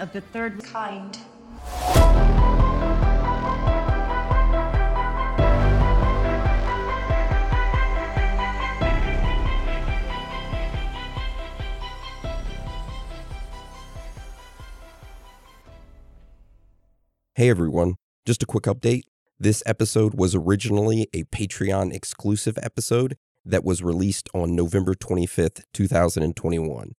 Of the third kind. Hey everyone, just a quick update. This episode was originally a Patreon exclusive episode that was released on November 25th, 2021.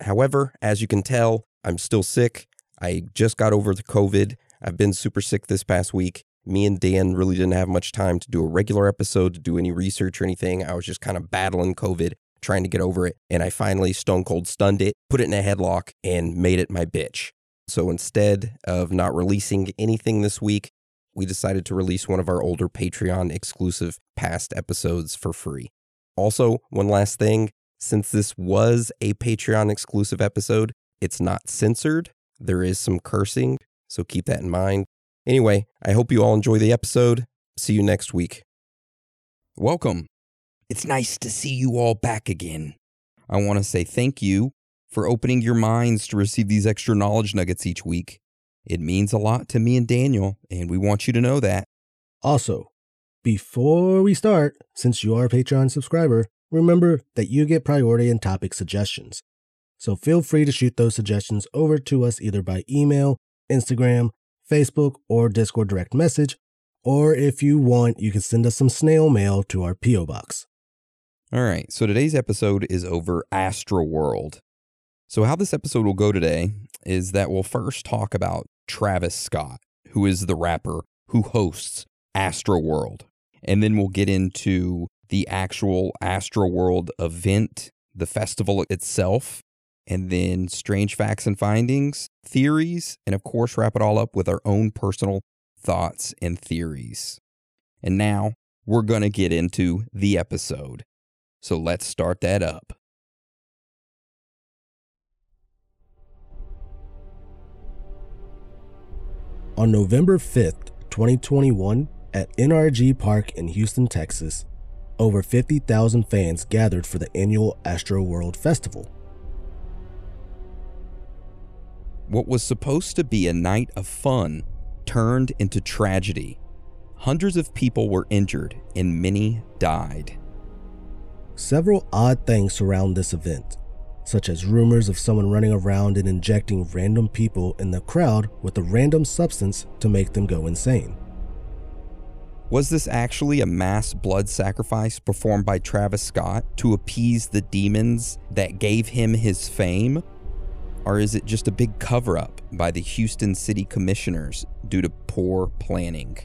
However, as you can tell, I'm still sick. I just got over the COVID. I've been super sick this past week. Me and Dan really didn't have much time to do a regular episode, to do any research or anything. I was just kind of battling COVID, trying to get over it. And I finally stone cold stunned it, put it in a headlock, and made it my bitch. So instead of not releasing anything this week, we decided to release one of our older Patreon exclusive past episodes for free. Also, one last thing since this was a Patreon exclusive episode, it's not censored. There is some cursing, so keep that in mind. Anyway, I hope you all enjoy the episode. See you next week. Welcome. It's nice to see you all back again. I want to say thank you for opening your minds to receive these extra knowledge nuggets each week. It means a lot to me and Daniel, and we want you to know that. Also, before we start, since you are a Patreon subscriber, remember that you get priority in topic suggestions. So feel free to shoot those suggestions over to us either by email, Instagram, Facebook, or Discord direct message, or if you want, you can send us some snail mail to our P.O. box. All right, so today's episode is over Astroworld. So, how this episode will go today is that we'll first talk about Travis Scott, who is the rapper who hosts Astroworld. And then we'll get into the actual Astroworld event, the festival itself, and then strange facts and findings, theories, and of course, wrap it all up with our own personal thoughts and theories. And now we're going to get into the episode. So let's start that up. On November 5th, 2021, at NRG Park in Houston, Texas, over 50,000 fans gathered for the annual Astroworld Festival. What was supposed to be a night of fun turned into tragedy. Hundreds of people were injured and many died. Several odd things surround this event, such as rumors of someone running around and injecting random people in the crowd with a random substance to make them go insane. Was this actually a mass blood sacrifice performed by Travis Scott to appease the demons that gave him his fame? Or is it just a big cover up by the Houston City Commissioners due to poor planning?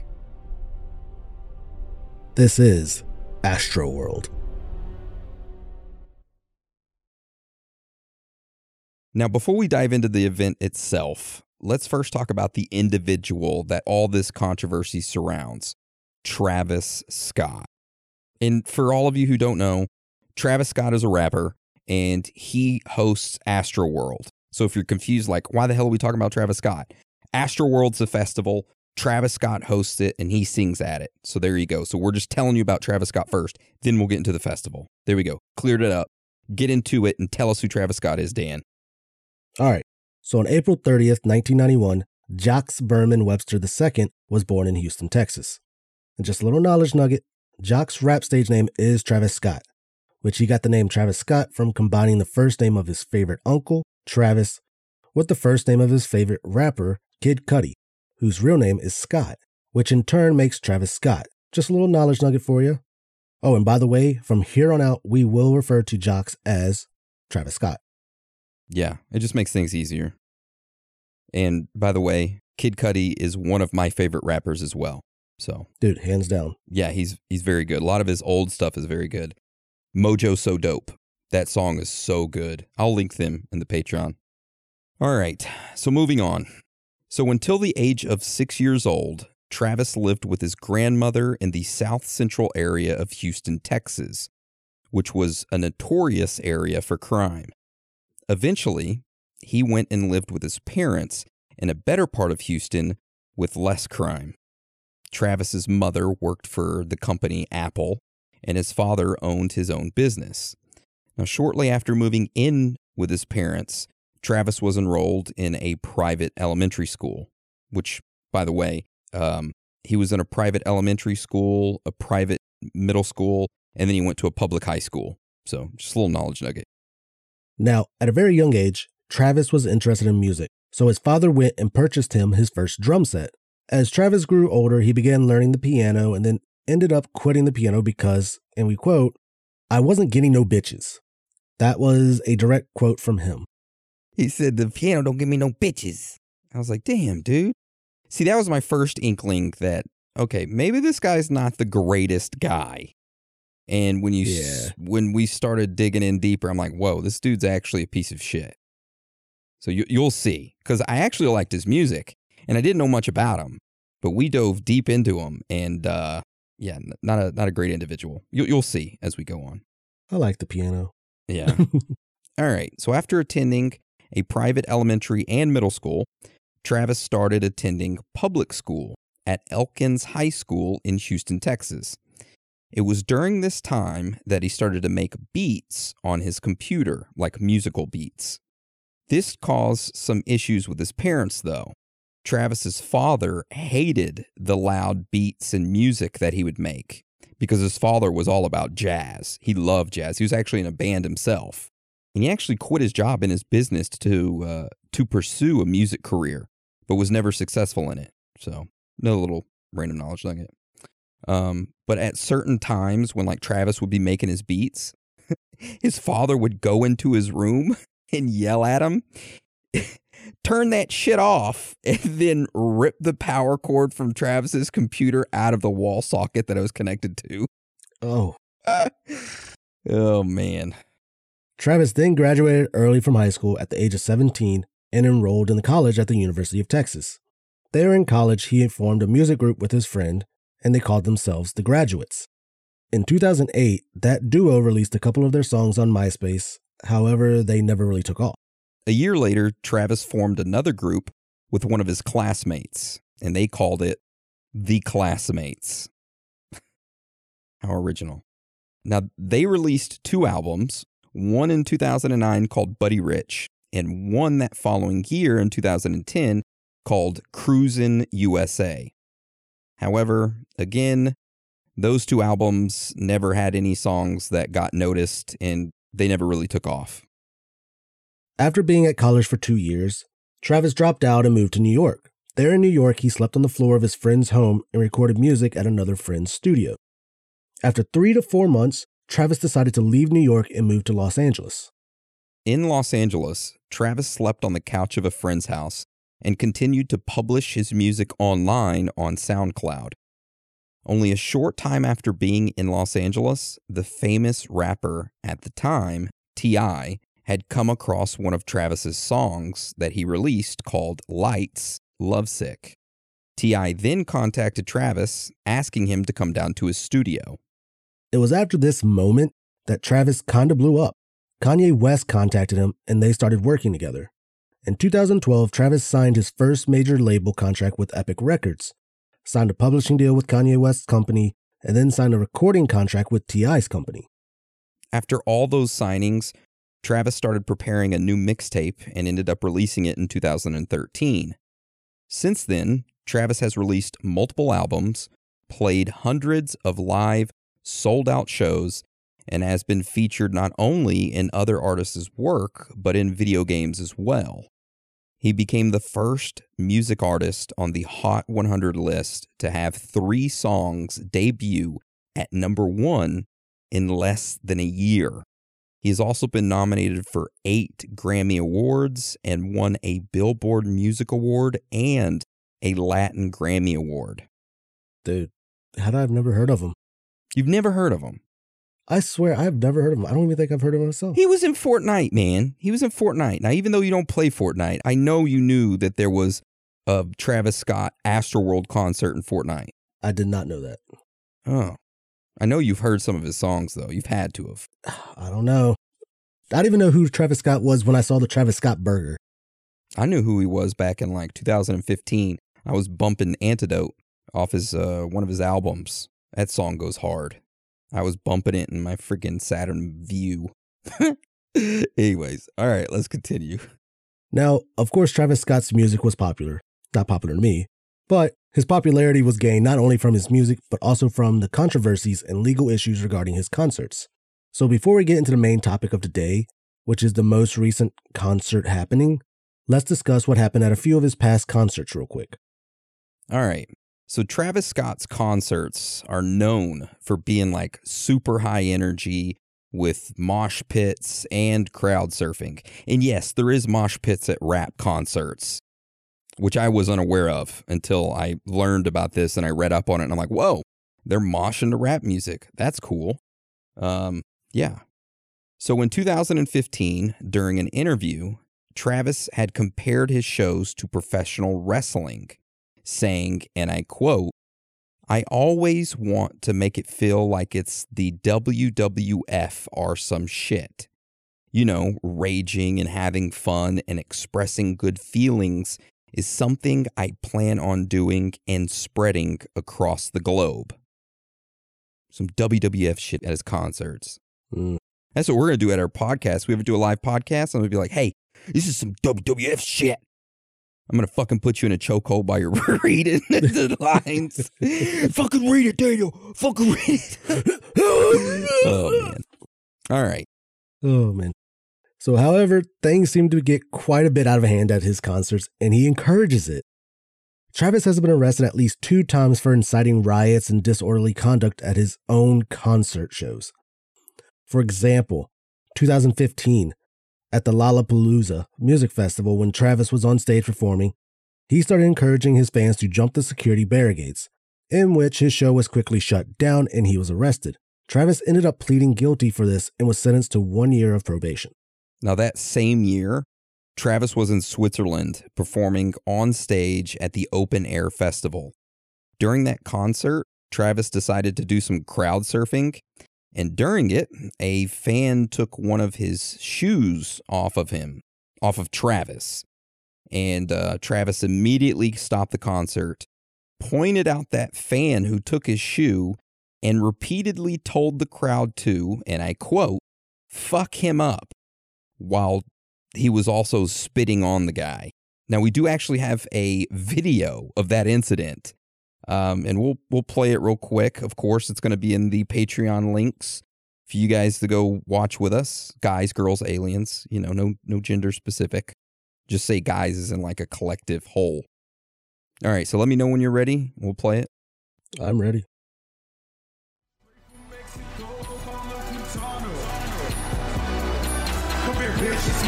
This is Astroworld. Now, before we dive into the event itself, let's first talk about the individual that all this controversy surrounds Travis Scott. And for all of you who don't know, Travis Scott is a rapper and he hosts Astroworld. So if you're confused, like, why the hell are we talking about Travis Scott? Astroworld's a festival. Travis Scott hosts it and he sings at it. So there you go. So we're just telling you about Travis Scott first, then we'll get into the festival. There we go. Cleared it up. Get into it and tell us who Travis Scott is, Dan. All right. So on April 30th, 1991, Jacques Bermon Webster II was born in Houston, Texas. And just a little knowledge nugget Jacques's rap stage name is Travis Scott, which he got the name Travis Scott from combining the first name of his favorite uncle, Travis, with the first name of his favorite rapper, Kid Cudi, whose real name is Scott, which in turn makes Travis Scott. Just a little knowledge nugget for you. Oh, and by the way, from here on out, we will refer to Jacques as Travis Scott. Yeah, it just makes things easier. And by the way, Kid Cudi is one of my favorite rappers as well. So, Dude, hands down. yeah, he's he's very good. A lot of his old stuff is very good. Mojo So Dope. That song is so good. I'll link them in the Patreon. All right. So moving on. So until the age of 6 years old, Travis lived with his grandmother in the south central area of Houston, Texas, which was a notorious area for crime. Eventually, he went and lived with his parents in a better part of Houston with less crime. Travis's mother worked for the company Apple, and his father owned his own business. Now, shortly after moving in with his parents, Travis was enrolled in a private elementary school, which, by the way, um, he was in a private elementary school, a private middle school, and then he went to a public high school. So, just a little knowledge nugget. Now, at a very young age, Travis was interested in music, so his father went and purchased him his first drum set. As Travis grew older, he began learning the piano and then ended up quitting the piano because, and we quote, I wasn't getting no bitches. That was a direct quote from him. He said, The piano don't give me no bitches. I was like, Damn, dude. See, that was my first inkling that, okay, maybe this guy's not the greatest guy. And when you Yeah. when we started digging in deeper, I'm like, whoa, this dude's actually a piece of shit. So you, you'll see, because I actually liked his music, and I didn't know much about him, but we dove deep into him, and uh, yeah, not a not a great individual. You, you'll see as we go on. I like the piano. Yeah. All right. So after attending a private elementary and middle school, Travis started attending public school at Elkins High School in Houston, Texas. It was during this time that he started to make beats on his computer, like musical beats. This caused some issues with his parents, though. Travis's father hated the loud beats and music that he would make because his father was all about jazz. He loved jazz. He was actually in a band himself. And he actually quit his job in his business to uh, to pursue a music career, but was never successful in it. So, no little random knowledge nugget. Um, but at certain times when like Travis would be making his beats, his father would go into his room and yell at him, turn that shit off, and then rip the power cord from Travis's computer out of the wall socket that it was connected to. Oh. oh man. Travis then graduated early from high school at the age of 17 and enrolled in the college at the University of Texas. There in college, he formed a music group with his friend, and they called themselves the Graduates. In 2008, that duo released a couple of their songs on MySpace, however, they never really took off. A year later, Travis formed another group with one of his classmates, and they called it The Classmates. How original. Now, they released two albums, one in 2009 called Buddy Rich, and one that following year in 2010 called Cruisin' USA. However, again, those two albums never had any songs that got noticed and they never really took off. After being at college for two years, Travis dropped out and moved to New York. There in New York, he slept on the floor of his friend's home and recorded music at another friend's studio. After three to four months, Travis decided to leave New York and move to Los Angeles. In Los Angeles, Travis slept on the couch of a friend's house and continued to publish his music online on SoundCloud. Only a short time after being in Los Angeles, the famous rapper at the time, T.I., had come across one of Travis's songs that he released called Lights Lovesick. T.I. then contacted Travis asking him to come down to his studio. It was after this moment that Travis kinda blew up. Kanye West contacted him and they started working together. In 2012, Travis signed his first major label contract with Epic Records, signed a publishing deal with Kanye West's company, and then signed a recording contract with T.I.'s company. After all those signings, Travis started preparing a new mixtape and ended up releasing it in 2013. Since then, Travis has released multiple albums, played hundreds of live, sold out shows, and has been featured not only in other artists' work, but in video games as well. He became the first music artist on the Hot 100 list to have three songs debut at number one in less than a year. He has also been nominated for eight Grammy Awards and won a Billboard Music Award and a Latin Grammy Award. Dude, how I have never heard of him? You've never heard of him. I swear I've never heard of him. I don't even think I've heard of him myself. He was in Fortnite, man. He was in Fortnite. Now, even though you don't play Fortnite, I know you knew that there was a Travis Scott Astroworld concert in Fortnite. I did not know that. Oh. I know you've heard some of his songs, though. You've had to have. I don't know. I don't even know who Travis Scott was when I saw the Travis Scott burger. I knew who he was back in like 2015. I was bumping Antidote off his uh, one of his albums. That song goes hard. I was bumping it in my freaking Saturn Vue. Anyways, all right, let's continue. Now, of course, Travis Scott's music was popular. Not popular to me, but his popularity was gained not only from his music, but also from the controversies and legal issues regarding his concerts. So before we get into the main topic of today, which is the most recent concert happening, let's discuss what happened at a few of his past concerts real quick. All right. So Travis Scott's concerts are known for being like super high energy with mosh pits and crowd surfing. And yes, there is mosh pits at rap concerts, which I was unaware of until I learned about this and I read up on it and I'm like, "Whoa, they're moshing to rap music. That's cool." Um, yeah. So in 2015, during an interview, Travis had compared his shows to professional wrestling saying, and I quote, I always want to make it feel like it's the WWF or some shit. You know, raging and having fun and expressing good feelings is something I plan on doing and spreading across the globe. Some WWF shit at his concerts. Mm. That's what we're going to do at our podcast. We ever do a live podcast, I'm going to be like, hey, this is some WWF shit. I'm gonna fucking put you in a chokehold while you're reading the lines. fucking read it, Daniel. Fucking read it. oh man. All right. Oh man. So, however, things seem to get quite a bit out of hand at his concerts, and he encourages it. Travis has been arrested at least two times for inciting riots and disorderly conduct at his own concert shows. For example, 2015, at the Lollapalooza Music Festival when Travis was on stage performing, he started encouraging his fans to jump the security barricades, in which his show was quickly shut down and he was arrested. Travis ended up pleading guilty for this and was sentenced to one year of probation. Now, that same year, Travis was in Switzerland performing on stage at the Open Air Festival. During that concert, Travis decided to do some crowd surfing and during it, a fan took one of his shoes off of him, off of Travis. And uh, Travis immediately stopped the concert, pointed out that fan who took his shoe, and repeatedly told the crowd to, and I quote, fuck him up, while he was also spitting on the guy. Now, we do actually have a video of that incident um, and we'll we'll play it real quick. Of course, it's going to be in the Patreon links for you guys to go watch with us. Guys, girls, aliens. You know, no no gender specific. Just say guys is in like a collective whole. All right, so let me know when you're ready. We'll play it. I'm ready. Get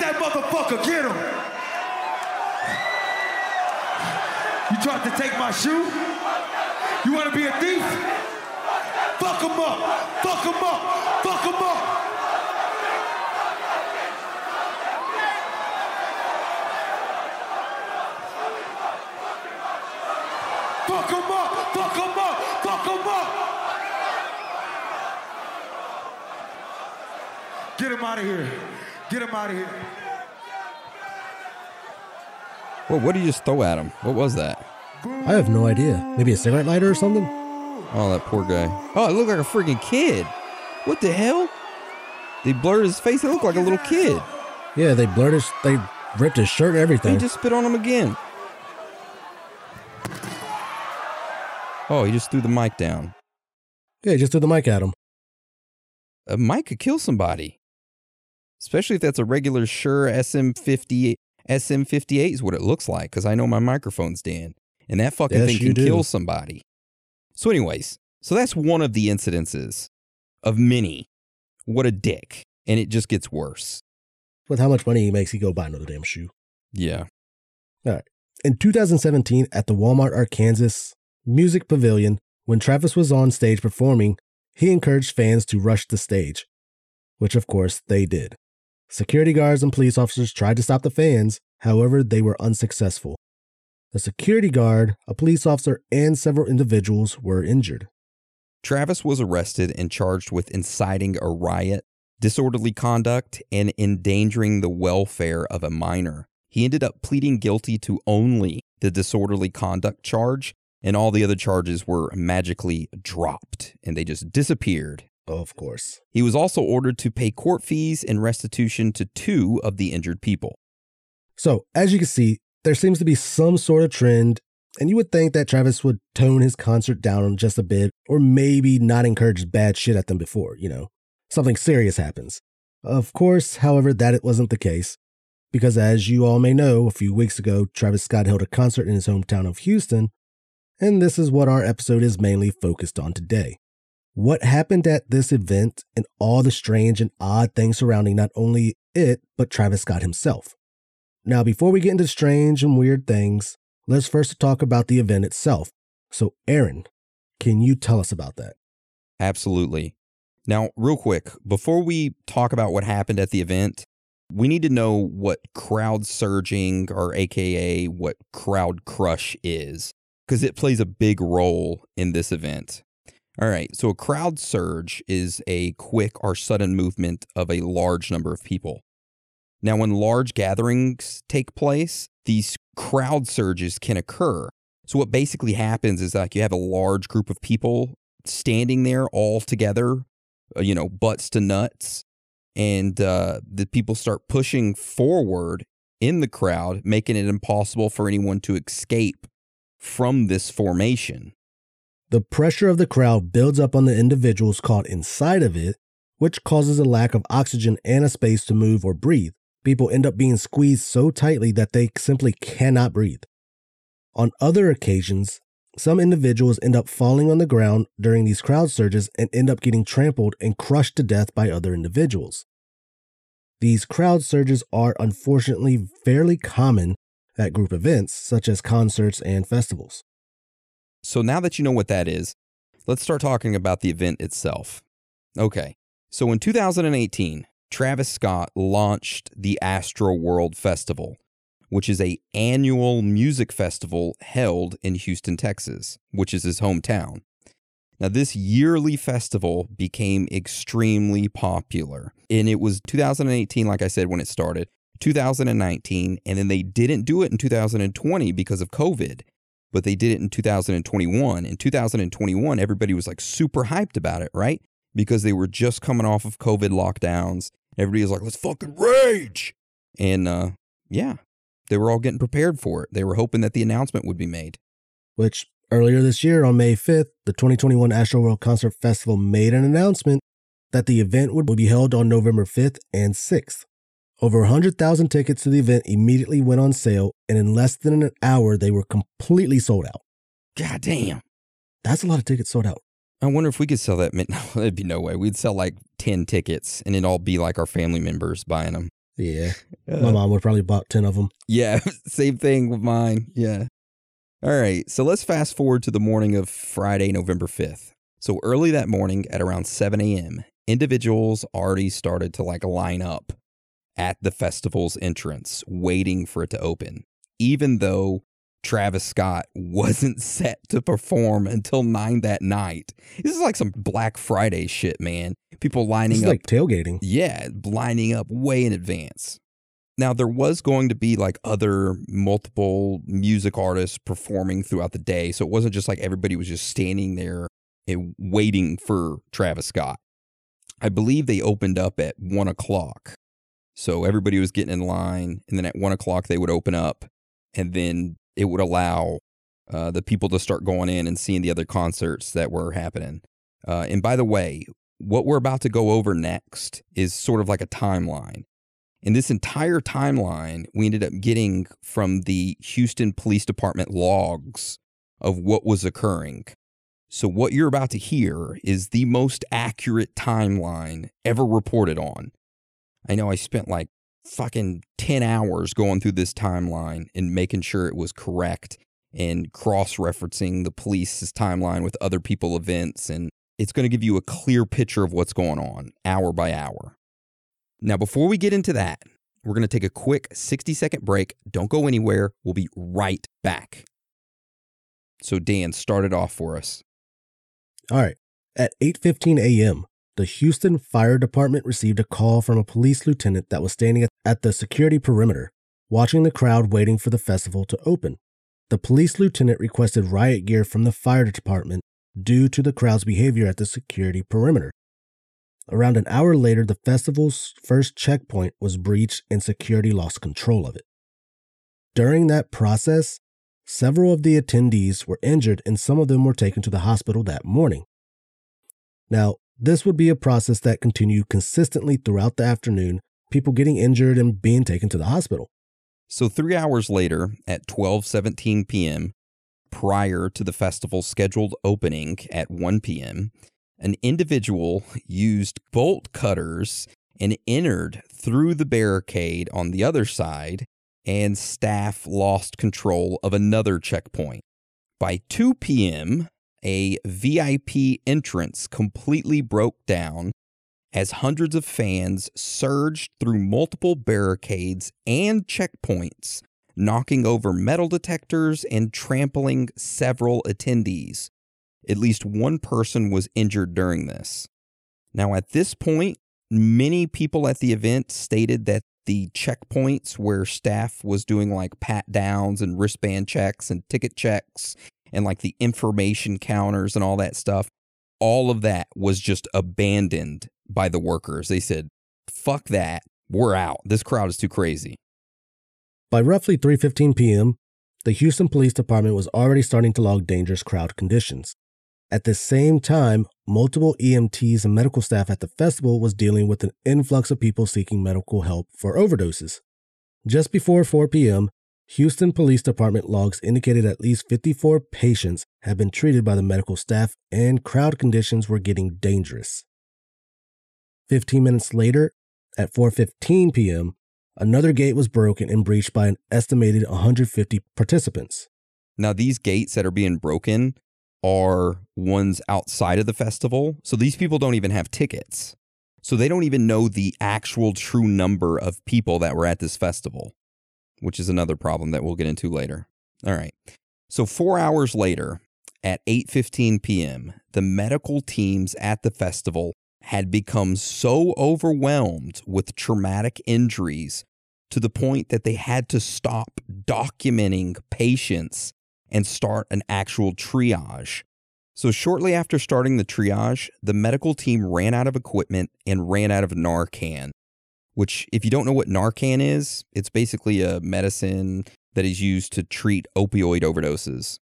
that motherfucker, get him. You tried to take my shoe? You want to be a thief? Fuck him up, fuck him up, fuck him up. Fuck him up, fuck him up, fuck him up. Get him out of here. Get him out of here. Well, what did you just throw at him? What was that? I have no idea. Maybe a cigarette lighter or something? Oh, that poor guy. Oh, it looked like a freaking kid. What the hell? They blurred his face. It looked like a little kid. Yeah, they blurred his, they ripped his shirt and He everything. just spit on him again. Oh, he just threw the mic down. yeah, he just threw the mic at him. A mic could kill somebody, especially if that's a regular Shure SM50. SM58 is what it looks like because I know my microphone's Dan, and that fucking Yes, thing can do. kill somebody. So, anyways, so that's one of the incidences of many. What a dick, and it just gets worse. With how much money he makes, he go buy another damn shoe. Yeah. All right. In 2017, at the Walmart Arkansas Music Pavilion, when Travis was on stage performing, he encouraged fans to rush the stage, which of course they did. Security guards and police officers tried to stop the fans, however, they were unsuccessful. The security guard, a police officer, and several individuals were injured. Travis was arrested and charged with inciting a riot, disorderly conduct, and endangering the welfare of a minor. He ended up pleading guilty to only the disorderly conduct charge, and all the other charges were magically dropped and they just disappeared Of course. He was also ordered to pay court fees and restitution to two of the injured people. So, as you can see, there seems to be some sort of trend, and you would think that Travis would tone his concert down just a bit, or maybe not encourage bad shit at them before, you know, something serious happens. Of course, however, that it wasn't the case, because as you all may know, a few weeks ago, Travis Scott held a concert in his hometown of Houston, and this is what our episode is mainly focused on today. What happened at this event and all the strange and odd things surrounding not only it, but Travis Scott himself. Now, before we get into strange and weird things, let's first talk about the event itself. So, Aaron, can you tell us about that? Absolutely. Now, real quick, before we talk about what happened at the event, we need to know what crowd surging or AKA what crowd crush is, because it plays a big role in this event. All right, so a crowd surge is a quick or sudden movement of a large number of people. Now, when large gatherings take place, these crowd surges can occur. So, what basically happens is like you have a large group of people standing there all together, uh, you know, butts to nuts, and uh, the people start pushing forward in the crowd, making it impossible for anyone to escape from this formation. The pressure of the crowd builds up on the individuals caught inside of it, which causes a lack of oxygen and a space to move or breathe people end up being squeezed so tightly that they simply cannot breathe. On other occasions, some individuals end up falling on the ground during these crowd surges and end up getting trampled and crushed to death by other individuals. These crowd surges are unfortunately fairly common at group events such as concerts and festivals. So now that you know what that is, let's start talking about the event itself. Okay, so in 2018, Travis Scott launched the Astroworld Festival, which is a annual music festival held in Houston, Texas, which is his hometown. Now, this yearly festival became extremely popular. And it was 2018, like I said, when it started, 2019, and then they didn't do it in 2020 because of COVID, but they did it in 2021. In 2021, everybody was like super hyped about it, right? Because they were just coming off of COVID lockdowns Everybody was like, let's fucking rage. And uh, yeah, they were all getting prepared for it. They were hoping that the announcement would be made. Which earlier this year, on May 5th, the 2021 Astroworld Concert Festival made an announcement that the event would be held on November 5th and 6th. Over 100,000 tickets to the event immediately went on sale, and in less than an hour, they were completely sold out. God damn. That's a lot of tickets sold out. I wonder if we could sell that. No, there'd be no way. We'd sell like 10 tickets and it'd all be like our family members buying them. Yeah. My mom would probably bought 10 of them. Yeah. Same thing with mine. Yeah. All right. So let's fast forward to the morning of Friday, November 5th. So early that morning at around 7 a.m., individuals already started to like line up at the festival's entrance, waiting for it to open, even though Travis Scott wasn't set to perform until nine that night. This is like some Black Friday shit, man. People lining up like tailgating. Yeah, lining up way in advance. Now there was going to be like other multiple music artists performing throughout the day, so it wasn't just like everybody was just standing there and waiting for Travis Scott. I believe they opened up at one o'clock, so everybody was getting in line, and then at one o'clock they would open up, and then it would allow uh, the people to start going in and seeing the other concerts that were happening. Uh, and by the way, what we're about to go over next is sort of like a timeline. And this entire timeline we ended up getting from the Houston Police Department logs of what was occurring. So, what you're about to hear is the most accurate timeline ever reported on. I know I spent like fucking 10 hours going through this timeline and making sure it was correct and cross referencing the police's timeline with other people events and it's going to give you a clear picture of what's going on hour by hour. Now, before we get into that, we're going to take a quick 60 second break. Don't go anywhere. We'll be right back. So, Dan, start it off for us. All right. At 8:15 a.m., the Houston Fire Department received a call from a police lieutenant that was standing at the security perimeter, watching the crowd waiting for the festival to open. The police lieutenant requested riot gear from the fire department due to the crowd's behavior at the security perimeter. Around an hour later, the festival's first checkpoint was breached and security lost control of it. During that process, several of the attendees were injured and some of them were taken to the hospital that morning. Now, this would be a process that continued consistently throughout the afternoon, people getting injured and being taken to the hospital. So 3 hours later at 12:17 p.m., prior to the festival's scheduled opening at 1 p.m., an individual used bolt cutters and entered through the barricade on the other side, and staff lost control of another checkpoint. By 2 p.m., a VIP entrance completely broke down as hundreds of fans surged through multiple barricades and checkpoints, knocking over metal detectors and trampling several attendees. At least one person was injured during this. Now, at this point, many people at the event stated that the checkpoints where staff was doing like pat downs and wristband checks and ticket checks and like the information counters and all that stuff, all of that was just abandoned by the workers. They said, fuck that. We're out. This crowd is too crazy. By roughly 3:15 p.m., the Houston Police Department was already starting to log dangerous crowd conditions. At the same time, multiple EMTs and medical staff at the festival was dealing with an influx of people seeking medical help for overdoses. Just before 4 p.m., Houston Police Department logs indicated at least 54 patients had been treated by the medical staff and crowd conditions were getting dangerous. 15 minutes later, at 4:15 p.m., another gate was broken and breached by an estimated 150 participants. Now, these gates that are being broken are ones outside of the festival. So these people don't even have tickets. So they don't even know the actual true number of people that were at this festival, which is another problem that we'll get into later. All right. So 4 hours later at 8:15 p.m., the medical teams at the festival had become so overwhelmed with traumatic injuries to the point that they had to stop documenting patients and start an actual triage. So, shortly after starting the triage, the medical team ran out of equipment and ran out of Narcan, which, if you don't know what Narcan is, it's basically a medicine that is used to treat opioid overdoses.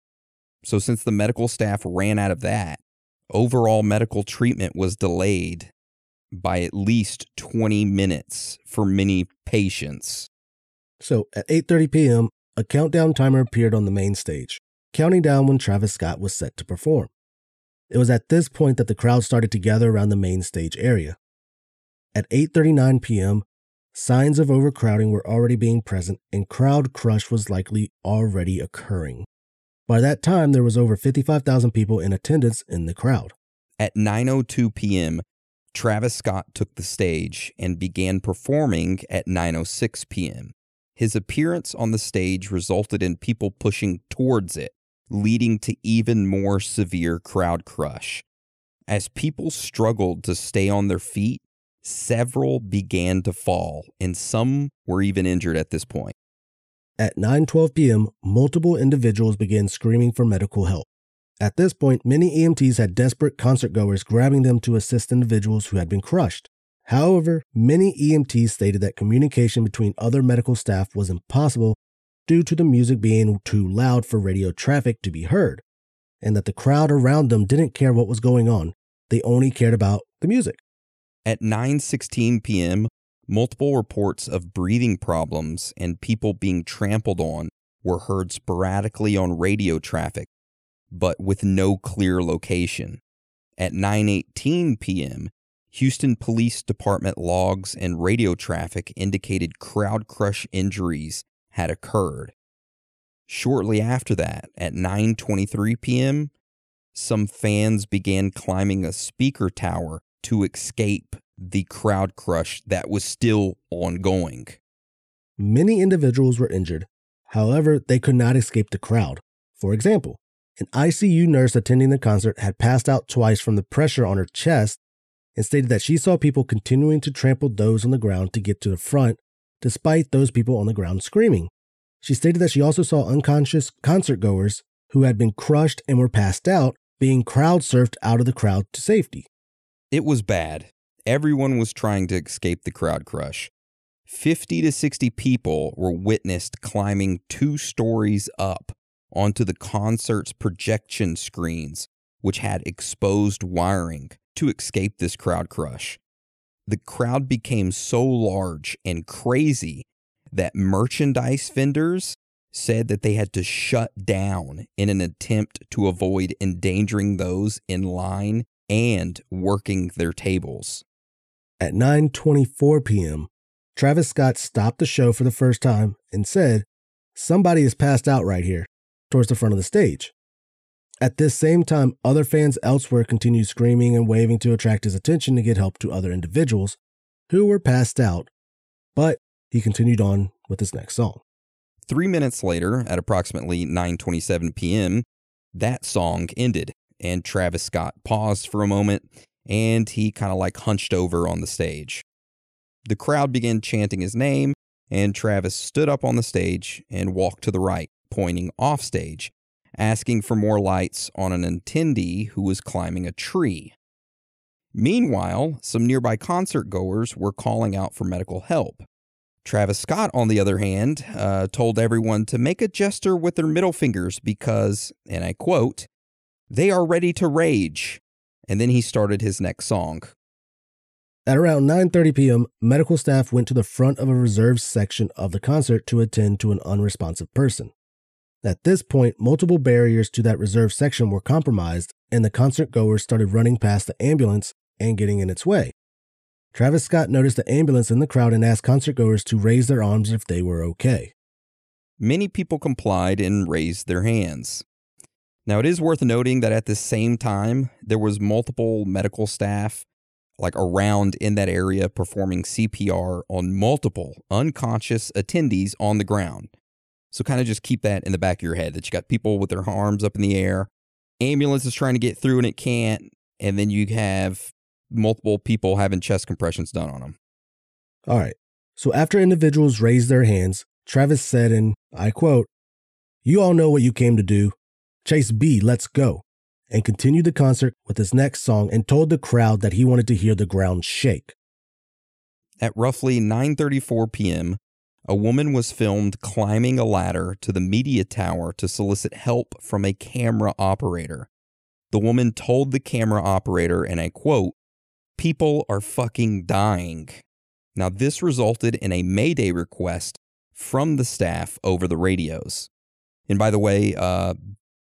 So, since the medical staff ran out of that, overall medical treatment was delayed by at least 20 minutes for many patients. So at 8:30 p.m., a countdown timer appeared on the main stage, counting down when Travis Scott was set to perform. It was at this point that the crowd started to gather around the main stage area. At 8:39 p.m., signs of overcrowding were already being present and crowd crush was likely already occurring. By that time, there was over 55,000 people in attendance in the crowd. At 9:02 p.m., Travis Scott took the stage and began performing at 9:06 p.m. His appearance on the stage resulted in people pushing towards it, leading to even more severe crowd crush. As people struggled to stay on their feet, several began to fall, and some were even injured at this point. At 9:12 p.m., multiple individuals began screaming for medical help. At this point, many EMTs had desperate concert goers grabbing them to assist individuals who had been crushed. However, many EMTs stated that communication between other medical staff was impossible due to the music being too loud for radio traffic to be heard, and that the crowd around them didn't care what was going on. They only cared about the music. At 9:16 p.m., multiple reports of breathing problems and people being trampled on were heard sporadically on radio traffic, but with no clear location. At 9:18 p.m., Houston Police Department logs and radio traffic indicated crowd crush injuries had occurred. Shortly after that, at 9:23 p.m., some fans began climbing a speaker tower to escape the crowd crush that was still ongoing. Many individuals were injured. However, they could not escape the crowd. For example, an ICU nurse attending the concert had passed out twice from the pressure on her chest and stated that she saw people continuing to trample those on the ground to get to the front, despite those people on the ground screaming. She stated that she also saw unconscious concert goers who had been crushed and were passed out being crowd surfed out of the crowd to safety. It was bad. everyone was trying to escape the crowd crush. 50 to 60 people were witnessed climbing two stories up onto the concert's projection screens, which had exposed wiring, to escape this crowd crush. The crowd became so large and crazy that merchandise vendors said that they had to shut down in an attempt to avoid endangering those in line and working their tables. At 9:24 p.m., Travis Scott stopped the show for the first time and said, "Somebody is passed out right here," towards the front of the stage. At this same time, other fans elsewhere continued screaming and waving to attract his attention to get help to other individuals who were passed out, but he continued on with his next song. Three minutes later, at approximately 9:27 p.m., that song ended, and Travis Scott paused for a moment, and he kind of like hunched over on the stage. The crowd began chanting his name, and Travis stood up on the stage and walked to the right, pointing off stage, asking for more lights on an attendee who was climbing a tree. Meanwhile, some nearby concert goers were calling out for medical help. Travis Scott, on the other hand, uh, told everyone to make a gesture with their middle fingers because, and I quote, they are ready to rage. And then he started his next song. At around 9:30 p.m., medical staff went to the front of a reserved section of the concert to attend to an unresponsive person. At this point, multiple barriers to that reserved section were compromised, and the concert goers started running past the ambulance and getting in its way. Travis Scott noticed the ambulance in the crowd and asked concert goers to raise their arms if they were okay. Many people complied and raised their hands. Now, it is worth noting that at the same time, there was multiple medical staff like around in that area performing CPR on multiple unconscious attendees on the ground. So kind of just keep that in the back of your head that you got people with their arms up in the air, ambulance is trying to get through and it can't, and then you have multiple people having chest compressions done on them. All right. So after individuals raised their hands, Travis said, and I quote, You all know what you came to do. Chase B, let's go. And continued the concert with his next song and told the crowd that he wanted to hear the ground shake. At roughly 9:34 p.m., a woman was filmed climbing a ladder to the media tower to solicit help from a camera operator. The woman told the camera operator, and I quote, People are fucking dying. Now, this resulted in a Mayday request from the staff over the radios. And by the way, uh,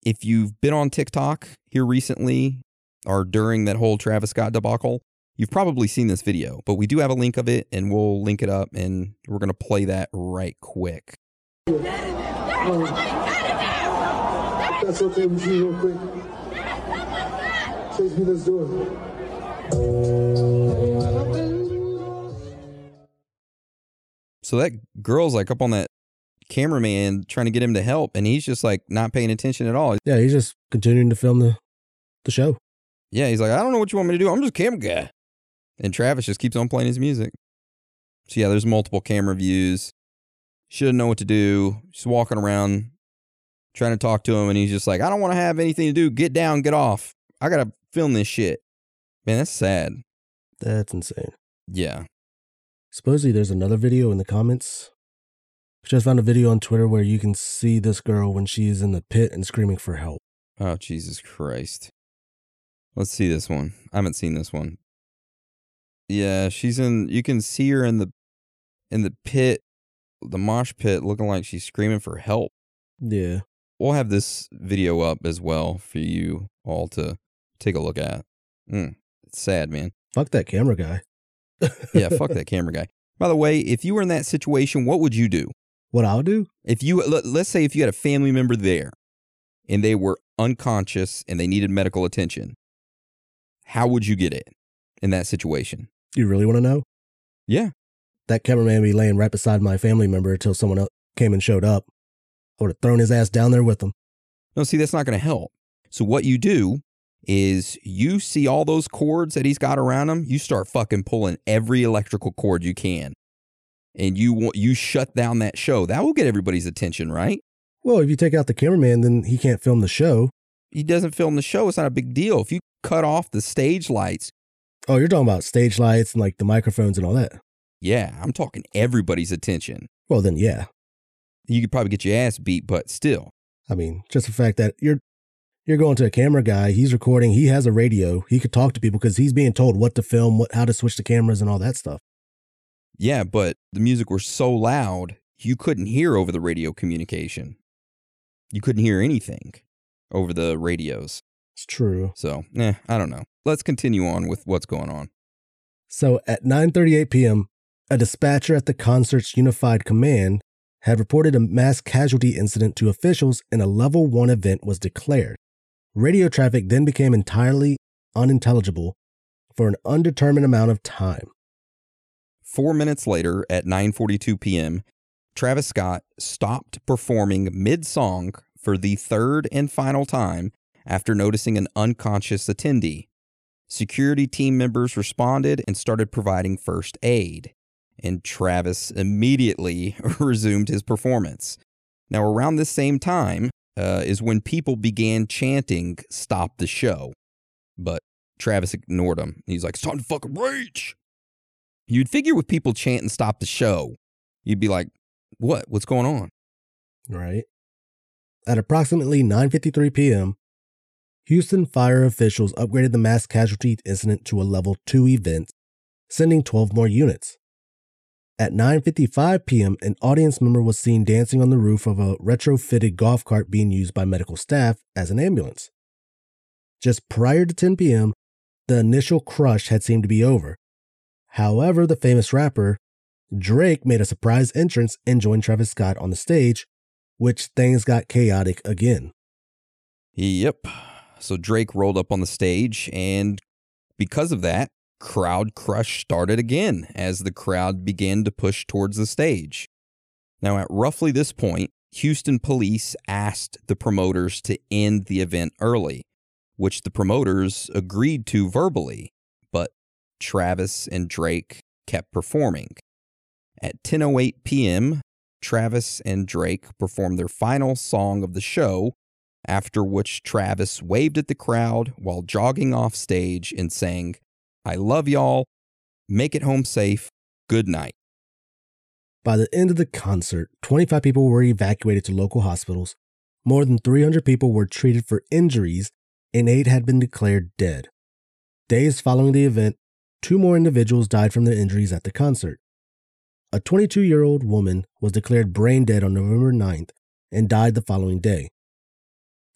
if you've been on TikTok here recently or during that whole Travis Scott debacle, you've probably seen this video, but we do have a link of it and we'll link it up and we're going to play that right quick. That's okay with you, real quick. Chase me, let's do it. So that girl's like up on that cameraman trying to get him to help, and he's just like not paying attention at all. Yeah, he's just continuing to film the, the show. Yeah, he's like, I don't know what you want me to do. I'm just a camera guy. And Travis just keeps on playing his music. So yeah, there's multiple camera views. Shouldn't know what to do. Just walking around trying to talk to him, and he's just like, I don't want to have anything to do. Get down, get off. I gotta film this shit. Man, that's sad. That's insane. Yeah. Supposedly, there's another video in the comments. Just found a video on Twitter where you can see this girl when she's in the pit and screaming for help. Oh, Jesus Christ. Let's see this one. I haven't seen this one. Yeah, she's in you can see her in the in the pit, the mosh pit looking like she's screaming for help. Yeah. We'll have this video up as well for you all to take a look at. Mm, it's sad, man. Fuck that camera guy. Yeah, fuck that camera guy. By the way, if you were in that situation, what would you do? What I'll do? If you let- let's say if you had a family member there and they were unconscious and they needed medical attention, how would you get it in that situation? You really want to know? Yeah. That cameraman be laying right beside my family member until someone else came and showed up. I would have thrown his ass down there with him. No, see, that's not going to help. So what you do is you see all those cords that he's got around him, you start fucking pulling every electrical cord you can. And you want you shut down that show. That will get everybody's attention, right? Well, if you take out the cameraman, then he can't film the show. He doesn't film the show, it's not a big deal. If you cut off the stage lights, Oh, you're talking about stage lights and like the microphones and all that. Yeah, I'm talking everybody's attention. Well, then, yeah. You could probably get your ass beat, but still. I mean, just the fact that you're you're going to a camera guy, he's recording, he has a radio, he could talk to people because he's being told what to film, what how to switch the cameras and all that stuff. Yeah, but the music was so loud, you couldn't hear over the radio communication. You couldn't hear anything over the radios. It's true. So, eh, I don't know. Let's continue on with what's going on. So at 9:38 p.m., a dispatcher at the concert's unified command had reported a mass casualty incident to officials and a level 1 event was declared. Radio traffic then became entirely unintelligible for an undetermined amount of time. 4 minutes later at 9:42 p.m., Travis Scott stopped performing mid-song for the third and final time after noticing an unconscious attendee. Security team members responded and started providing first aid, and Travis immediately resumed his performance. Now, around this same time uh, is when people began chanting, Stop the show. But Travis ignored them. He's like, It's time to fucking rage. You'd figure with people chanting, Stop the show, you'd be like, What? What's going on? Right. At approximately 9:53 p.m., Houston fire officials upgraded the mass casualty incident to a level 2 event, sending 12 more units. At 9:55 p.m., an audience member was seen dancing on the roof of a retrofitted golf cart being used by medical staff as an ambulance. Just prior to 10 p.m., the initial crush had seemed to be over. However, the famous rapper Drake made a surprise entrance and joined Travis Scott on the stage, which things got chaotic again. Yep. So Drake rolled up on the stage, and because of that, crowd crush started again as the crowd began to push towards the stage. Now, at roughly this point, Houston police asked the promoters to end the event early, which the promoters agreed to verbally, Travis and Drake kept performing. At 10:08 p.m., Travis and Drake performed their final song of the show, after which Travis waved at the crowd while jogging off stage and sang, I love y'all. Make it home safe. Good night. By the end of the concert, 25 people were evacuated to local hospitals, more than 300 people were treated for injuries, and eight had been declared dead. Days following the event, two more individuals died from their injuries at the concert. A 22 year old woman was declared brain dead on November 9th and died the following day.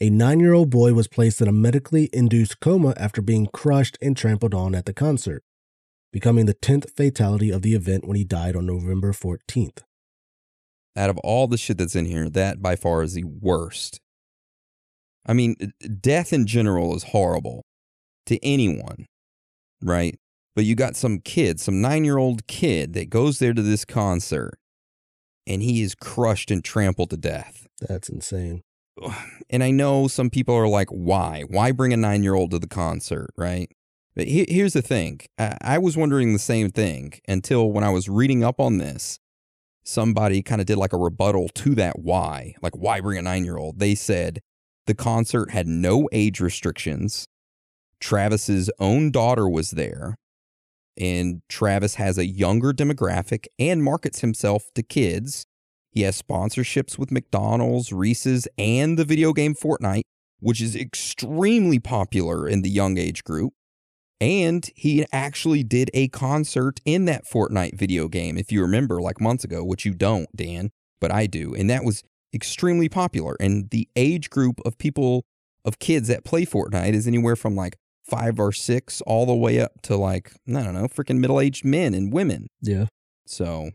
A nine year old boy was placed in a medically induced coma after being crushed and trampled on at the concert, becoming the 10th fatality of the event when he died on November 14th. Out of all the shit that's in here, that by far is the worst. I mean, death in general is horrible to anyone, right? But you got some kid, some nine year old kid that goes there to this concert and he is crushed and trampled to death. That's insane. And I know some people are like, why? Why bring a nine year old to the concert, right? But he- here's the thing I-, I was wondering the same thing until when I was reading up on this, somebody kind of did like a rebuttal to that why. Like, why bring a nine year old? They said the concert had no age restrictions. Travis's own daughter was there and Travis has a younger demographic and markets himself to kids. He has sponsorships with McDonald's, Reese's, and the video game Fortnite, which is extremely popular in the young age group. And he actually did a concert in that Fortnite video game, if you remember, like months ago, which you don't, Dan, but I do. And that was extremely popular. And the age group of people, of kids that play Fortnite is anywhere from like five or six all the way up to like, I don't know, freaking middle aged men and women. Yeah. So,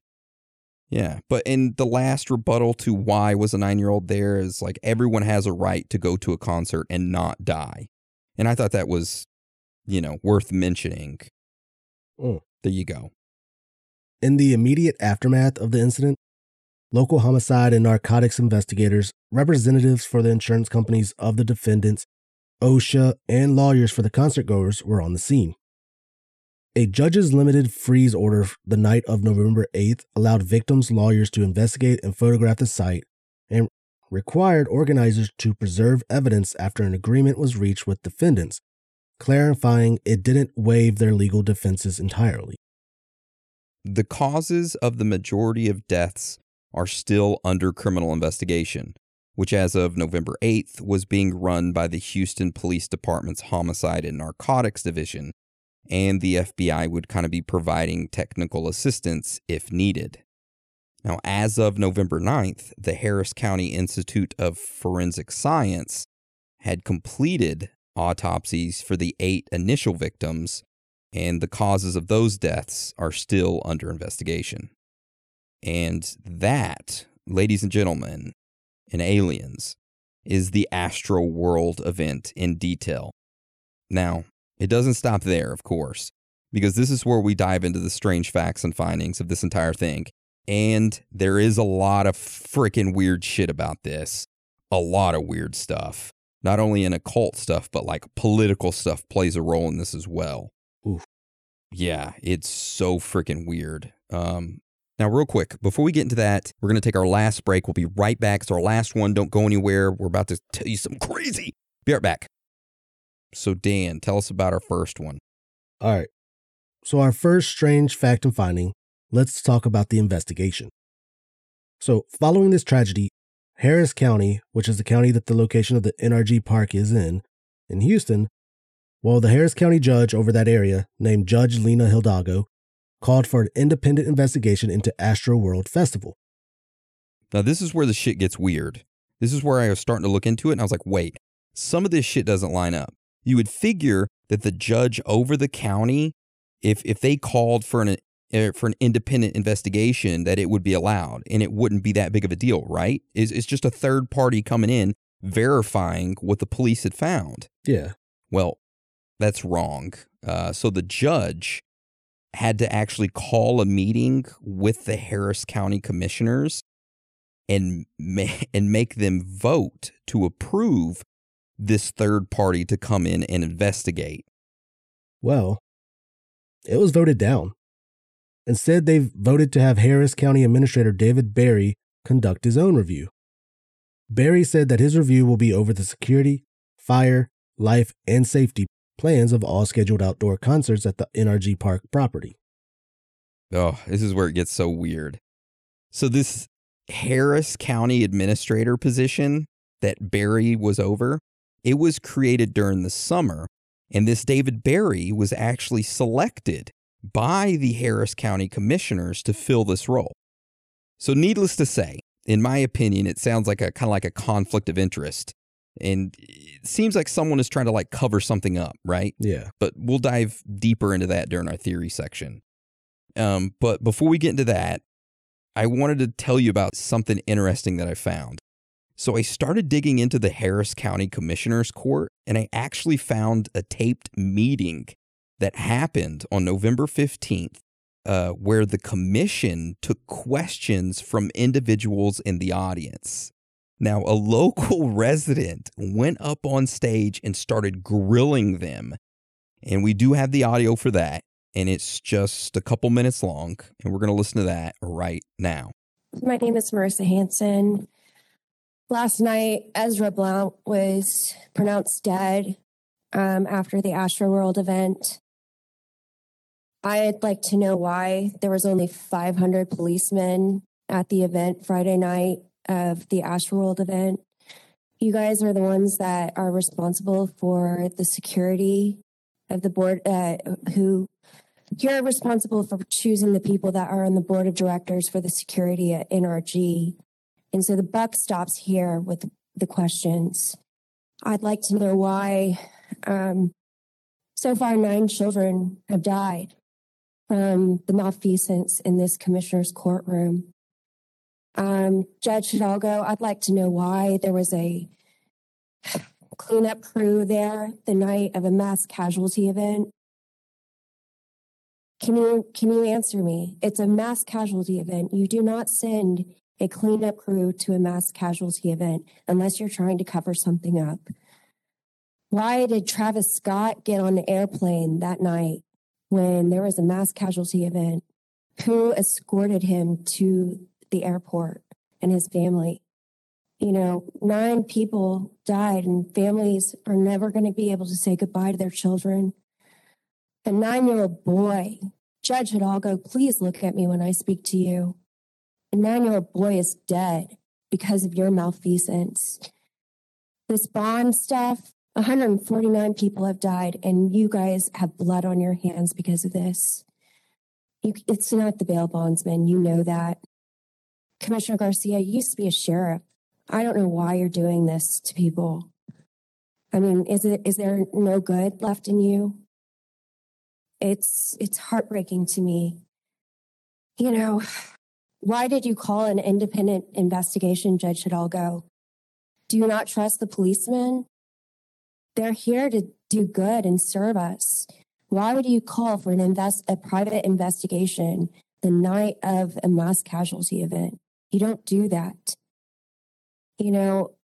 yeah. But in the last rebuttal to why was a nine year old there is like everyone has a right to go to a concert and not die. And I thought that was, you know, worth mentioning. Mm. There you go. In the immediate aftermath of the incident, local homicide and narcotics investigators, representatives for the insurance companies of the defendants, OSHA, and lawyers for the concertgoers were on the scene. A judge's limited freeze order the night of November 8th allowed victims' lawyers to investigate and photograph the site and required organizers to preserve evidence after an agreement was reached with defendants, clarifying it didn't waive their legal defenses entirely. The causes of the majority of deaths are still under criminal investigation, which as of November 8th was being run by the Houston Police Department's Homicide and Narcotics Division, and the FBI would kind of be providing technical assistance if needed. Now, as of November 9th, the Harris County Institute of Forensic Science had completed autopsies for the eight initial victims, and the causes of those deaths are still under investigation. And that, ladies and gentlemen, and aliens, is the Astroworld event in detail. Now, it doesn't stop there, of course, because this is where we dive into the strange facts and findings of this entire thing. And there is a lot of freaking weird shit about this. A lot of weird stuff. Not only in occult stuff, but like political stuff plays a role in this as well. Oof. Yeah, it's so freaking weird. Um, now, real quick, before we get into that, we're going to take our last break. We'll be right back. It's our last one. Don't go anywhere. We're about to tell you something crazy. Be right back. So, Dan, tell us about our first one. All right. So, our first strange fact and finding, let's talk about the investigation. So, following this tragedy, Harris County, which is the county that the location of the NRG park is in, in Houston, well, the Harris County judge over that area, named Judge Lina Hidalgo, called for an independent investigation into Astroworld Festival. Now, this is where the shit gets weird. This is where I was starting to look into it, and I was like, wait, some of this shit doesn't line up. You would figure that the judge over the county, if if they called for an uh, for an independent investigation, that it would be allowed, and it wouldn't be that big of a deal, right? It's, it's just a third party coming in verifying what the police had found. Yeah. Well, that's wrong. Uh, so the judge had to actually call a meeting with the Harris County commissioners and ma- and make them vote to approve this third party to come in and investigate. Well, it was voted down. Instead, they voted to have Harris County Administrator David Berry conduct his own review. Berry said that his review will be over the security, fire, life, and safety plans of all scheduled outdoor concerts at the NRG Park property. Oh, this is where it gets so weird. So, this Harris County Administrator position that Berry was over, it was created during the summer. And this David Berry was actually selected by the Harris County Commissioners to fill this role. So, needless to say, in my opinion, it sounds like a kind of like a conflict of interest and it seems like someone is trying to like cover something up, right? Yeah. But we'll dive deeper into that during our theory section. Um, but before we get into that, I wanted to tell you about something interesting that I found. So I started digging into the Harris County Commissioner's Court, and I actually found a taped meeting that happened on November 15th, uh, where the commission took questions from individuals in the audience. Now, a local resident went up on stage and started grilling them. And we do have the audio for that. And it's just a couple minutes long. And we're going to listen to that right now. My name is Marissa Hanson. Last night, Ezra Blount was pronounced dead um, after the Astroworld event. I'd like to know why there was only 500 policemen at the event Friday night of the World event. You guys are the ones that are responsible for the security of the board, uh, who you're responsible for choosing the people that are on the board of directors for the security at NRG. And so the buck stops here with the questions. I'd like to know why um, so far nine children have died from the malfeasance in this commissioner's courtroom. Um, Judge Hidalgo, I'd like to know why there was a cleanup crew there the night of a mass casualty event. Can you can you answer me? It's a mass casualty event. You do not send a cleanup crew to a mass casualty event unless you're trying to cover something up. Why did Travis Scott get on the airplane that night when there was a mass casualty event? Who escorted him to the airport and his family. You know, nine people died, and families are never going to be able to say goodbye to their children. A nine year old boy, Judge Hidalgo, please look at me when I speak to you. A nine year old boy is dead because of your malfeasance. This bond stuff, 149 people have died, and you guys have blood on your hands because of this. You, it's not the bail bondsman. You know that. Commissioner Garcia you used to be a sheriff. I don't know why you're doing this to people. I mean, is it is there no good left in you? It's it's heartbreaking to me. You know, why did you call an independent investigation, Judge Hidalgo? Do you not trust the policemen? They're here to do good and serve us. Why would you call for an invest a private investigation the night of a mass casualty event? You don't do that. You know,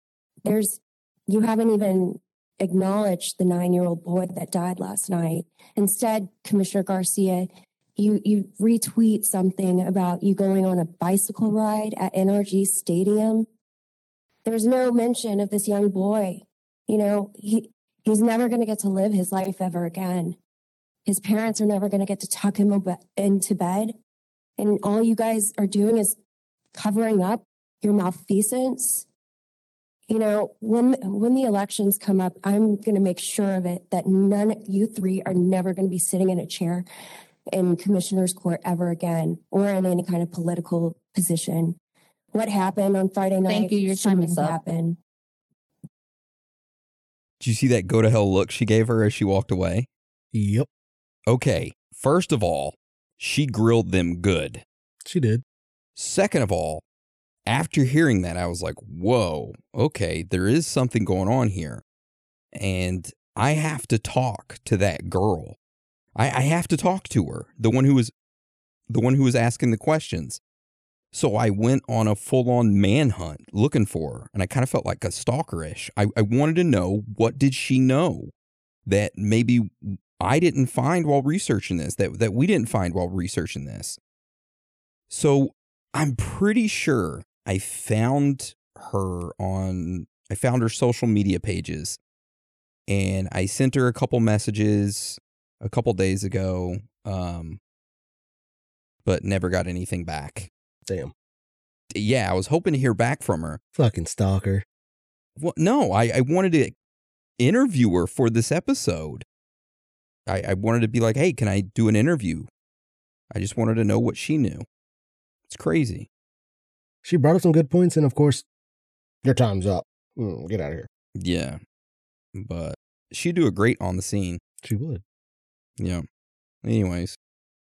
there's you haven't even acknowledged the nine year old boy that died last night. Instead, Commissioner Garcia, you you retweet something about you going on a bicycle ride at NRG Stadium. There's no mention of this young boy. You know, he he's never going to get to live his life ever again. His parents are never going to get to tuck him into bed. And all you guys are doing is covering up your malfeasance. You know, when when the elections come up, I'm going to make sure of it that none you three are never going to be sitting in a chair in commissioner's court ever again or in any kind of political position. What happened on Friday night? Thank you. Your time is up. Happen. Did you see that go to hell look she gave her as she walked away? Yep, Okay, first of all, she grilled them good. she did. Second of all, after hearing that, I was like, whoa, okay, there is something going on here. And I have to talk to that girl. I, I have to talk to her, the one who was the one who was asking the questions. So I went on a full on manhunt looking for her, and I kind of felt like a stalkerish. I, I wanted to know what did she know that maybe I didn't find while researching this, that, that we didn't find while researching this. So I'm pretty sure I found her on I found her social media pages and I sent her a couple messages a couple days ago um but never got anything back. Damn, Yeah, I was hoping to hear back from her. fucking stalker. Well, no, I, I wanted to interview her for this episode. I, I wanted to be like, hey, can I do an interview? I just wanted to know what she knew. It's crazy. She brought up some good points, and of course, your time's up. Mm, get out of here. Yeah. But she'd do a great on the scene. She would. Yeah. Anyways.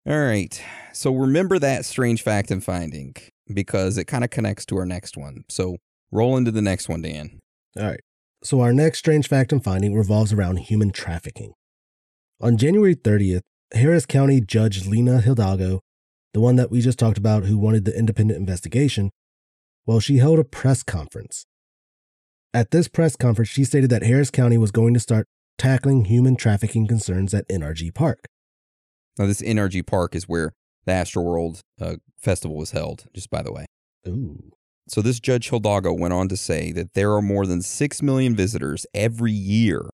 All right. So remember that strange fact and finding because it kind of connects to our next one. So roll into the next one, Dan. All right. So our next strange fact and finding revolves around human trafficking. On January 30th, Harris County Judge Lina Hidalgo, the one that we just talked about who wanted the independent investigation, well, she held a press conference. At this press conference, she stated that Harris County was going to start tackling human trafficking concerns at NRG Park. Now, this NRG Park is where the Astroworld uh, Festival was held, just by the way. Ooh. So this Judge Hidalgo went on to say that there are more than 6 million visitors every year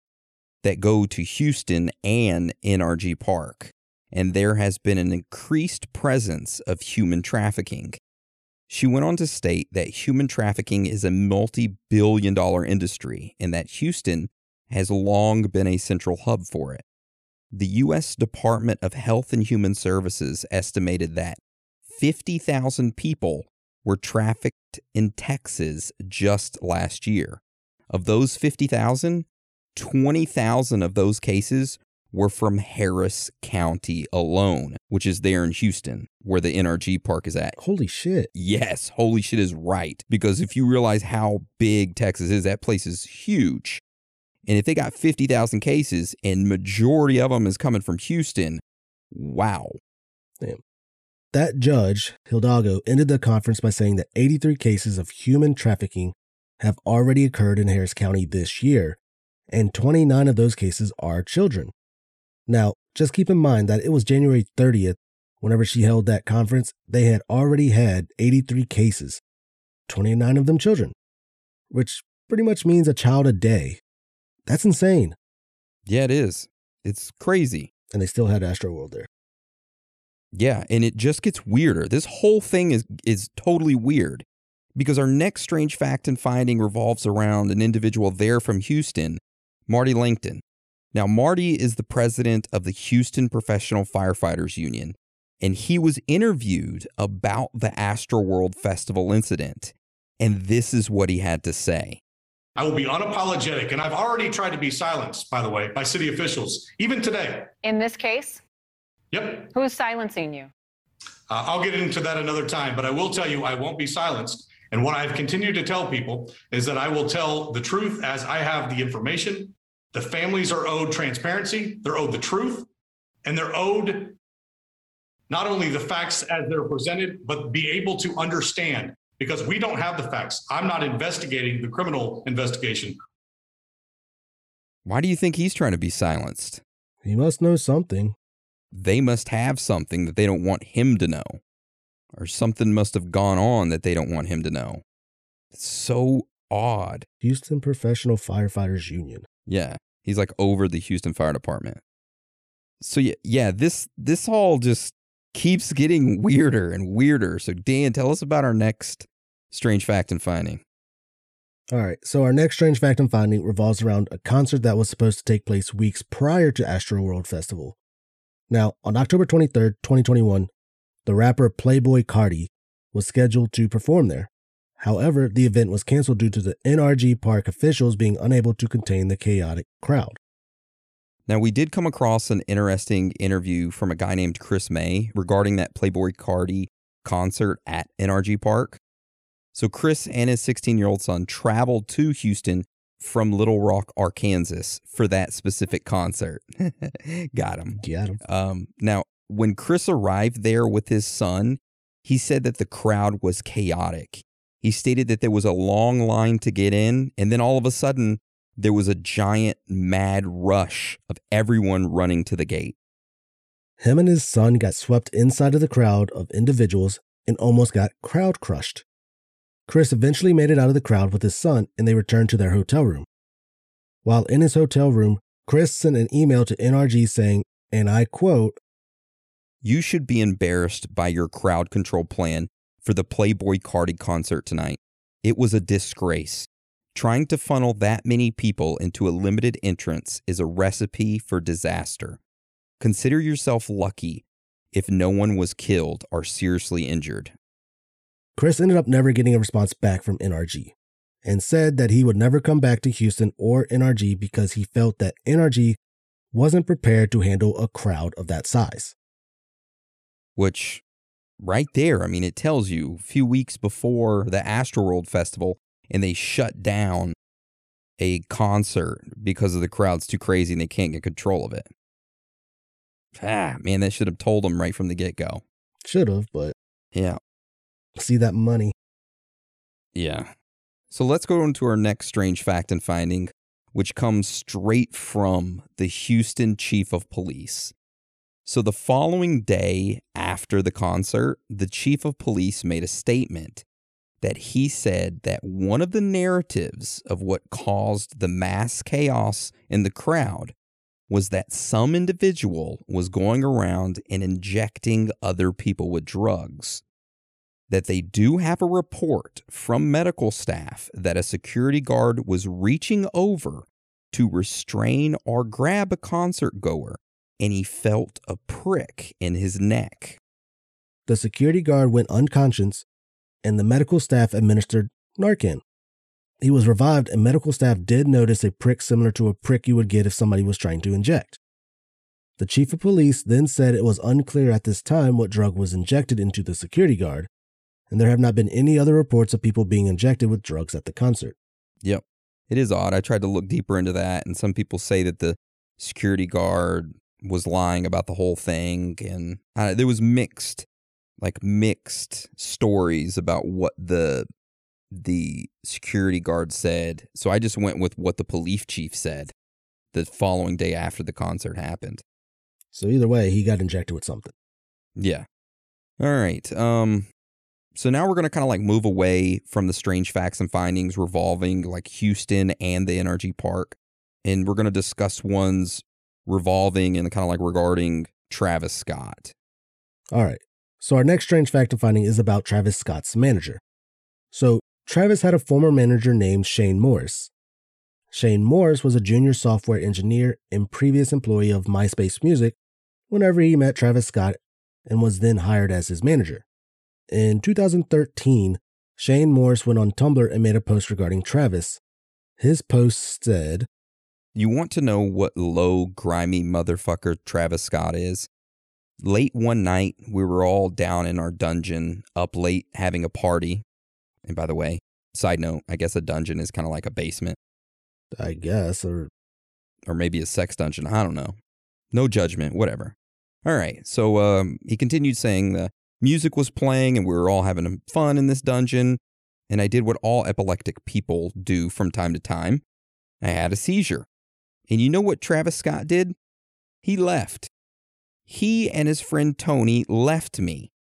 that go to Houston and NRG Park, and there has been an increased presence of human trafficking. She went on to state that human trafficking is a multi billion dollar industry and that Houston has long been a central hub for it. The U.S. Department of Health and Human Services estimated that 50,000 people were trafficked in Texas just last year. Of those 50,000, 20,000 of those cases were from Harris County alone, which is there in Houston, where the NRG park is at. Holy shit. Yes, holy shit is right. Because if you realize how big Texas is, that place is huge. And if they got 50,000 cases and majority of them is coming from Houston, wow. That judge, Hidalgo, ended the conference by saying that 83 cases of human trafficking have already occurred in Harris County this year, and 29 of those cases are children. Now, just keep in mind that it was January 30th, whenever she held that conference, they had already had 83 cases, 29 of them children. which pretty much means a child a day. That's insane. Yeah, it is. It's crazy. And they still had Astroworld there. Yeah, and it just gets weirder. This whole thing is is totally weird because our next strange fact and finding revolves around an individual there from Houston, Marty Lancton. Now, Marty is the president of the Houston Professional Firefighters Union, and he was interviewed about the Astroworld Festival incident. And this is what he had to say. I will be unapologetic, and I've already tried to be silenced, by the way, by city officials, even today. In this case? Yep. Who's silencing you? Uh, I'll get into that another time, but I will tell you I won't be silenced. And what I've continued to tell people is that I will tell the truth as I have the information. The families are owed transparency, they're owed the truth, and they're owed not only the facts as they're presented, but be able to understand because we don't have the facts. I'm not investigating the criminal investigation. Why do you think he's trying to be silenced? He must know something. They must have something that they don't want him to know, or something must have gone on that they don't want him to know. It's so odd. Houston Professional Firefighters Union. Yeah, he's like over the Houston Fire Department. So yeah, yeah, this this all just keeps getting weirder and weirder. So, Dan, tell us about our next strange fact and finding. All right, so our next strange fact and finding revolves around a concert that was supposed to take place weeks prior to Astroworld Festival. Now, on October 23rd, 2021, the rapper Playboy Carti was scheduled to perform there. However, the event was canceled due to the NRG Park officials being unable to contain the chaotic crowd. Now, we did come across an interesting interview from a guy named Chris May regarding that Playboy Carti concert at NRG Park. So, Chris and his 16 year old son traveled to Houston from Little Rock, Arkansas for that specific concert. Got him. Got him. Um, now, when Chris arrived there with his son, he said that the crowd was chaotic. He stated that there was a long line to get in, and then all of a sudden, there was a giant mad rush of everyone running to the gate. Him and his son got swept inside of the crowd of individuals and almost got crowd crushed. Chris eventually made it out of the crowd with his son and they returned to their hotel room. While in his hotel room, Chris sent an email to NRG saying, and I quote, You should be embarrassed by your crowd control plan for the Playboy Carti concert tonight. It was a disgrace. Trying to funnel that many people into a limited entrance is a recipe for disaster. Consider yourself lucky if no one was killed or seriously injured. Chris ended up never getting a response back from NRG and said that he would never come back to Houston or NRG because he felt that NRG wasn't prepared to handle a crowd of that size. Which, right there, I mean, it tells you a few weeks before the Astroworld Festival, and they shut down a concert because of the crowd's too crazy and they can't get control of it. Ah, man, that should have told them right from the get go. Should have, but Yeah. see that money. Yeah. So let's go into our next strange fact and finding, which comes straight from the Houston chief of police. So the following day after the concert, the chief of police made a statement that he said that one of the narratives of what caused the mass chaos in the crowd was that some individual was going around and injecting other people with drugs. That they do have a report from medical staff that a security guard was reaching over to restrain or grab a concert goer and he felt a prick in his neck. The security guard went unconscious and the medical staff administered Narcan. He was revived, and medical staff did notice a prick similar to a prick you would get if somebody was trying to inject. The chief of police then said it was unclear at this time what drug was injected into the security guard, and there have not been any other reports of people being injected with drugs at the concert. Yep. It is odd. I tried to look deeper into that, and some people say that the security guard was lying about the whole thing, and uh, there was mixed, like mixed stories about what the the security guard said. So I just went with what the police chief said the following day after the concert happened. So either way, he got injected with something. Yeah. All right. Um So now we're going to kind of like move away from the strange facts and findings revolving like Houston and the NRG Park. And we're going to discuss ones revolving and kind of like regarding Travis Scott. All right. So our next strange fact and finding is about Travis Scott's manager. So Travis had a former manager named Shane Morris. Shane Morris was a junior software engineer and previous employee of MySpace Music whenever he met Travis Scott and was then hired as his manager. In 2013, Shane Morris went on Tumblr and made a post regarding Travis. His post said, You want to know what low, grimy motherfucker Travis Scott is? Late one night, we were all down in our dungeon, up late having a party. And by the way, side note, I guess a dungeon is kind of like a basement I guess, or or maybe a sex dungeon. I don't know. No judgment, whatever. All right. So um, he continued saying the music was playing and we were all having fun in this dungeon. And I did what all epileptic people do from time to time. I had a seizure. And you know what Travis Scott did? He left. He and his friend Tony left me.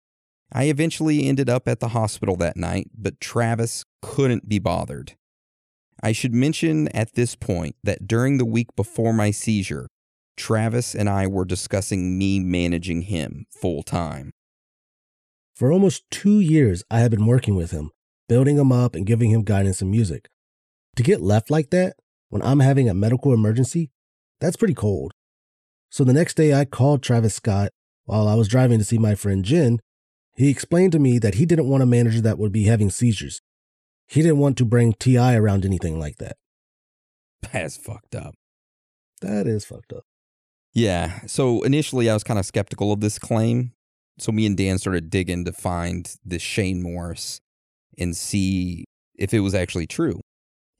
I eventually ended up at the hospital that night, but Travis couldn't be bothered. I should mention at this point that during the week before my seizure, Travis and I were discussing me managing him full time. for almost two years, I had been working with him, building him up and giving him guidance and music. To get left like that when I'm having a medical emergency, that's pretty cold. So the next day, I called Travis Scott while I was driving to see my friend Jen. He explained to me that he didn't want a manager that would be having seizures. He didn't want to bring TI around anything like that. That's fucked up. That is fucked up. Yeah. So initially, I was kind of skeptical of this claim. So me and Dan started digging to find this Shane Morris and see if it was actually true.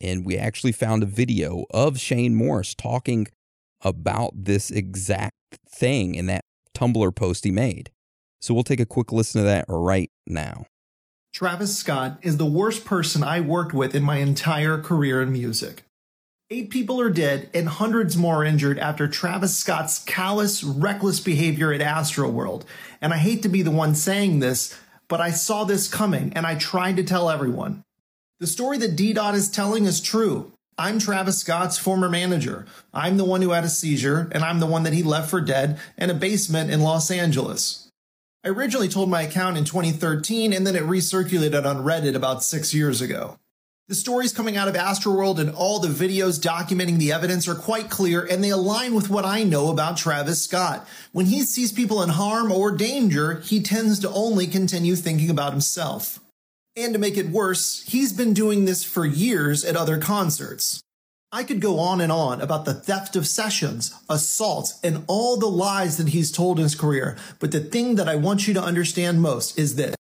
And we actually found a video of Shane Morris talking about this exact thing in that Tumblr post he made. So we'll take a quick listen to that right now. Travis Scott is the worst person I worked with in my entire career in music. Eight people are dead and hundreds more injured after Travis Scott's callous, reckless behavior at Astroworld. And I hate to be the one saying this, but I saw this coming and I tried to tell everyone. The story that DDOT is telling is true. I'm Travis Scott's former manager. I'm the one who had a seizure, and I'm the one that he left for dead in a basement in Los Angeles. I originally told my account in 2013 and then it recirculated on Reddit about six years ago. The stories coming out of Astroworld and all the videos documenting the evidence are quite clear and they align with what I know about Travis Scott. When he sees people in harm or danger, he tends to only continue thinking about himself. And to make it worse, he's been doing this for years at other concerts. I could go on and on about the theft of sessions, assaults, and all the lies that he's told in his career, but the thing that I want you to understand most is this.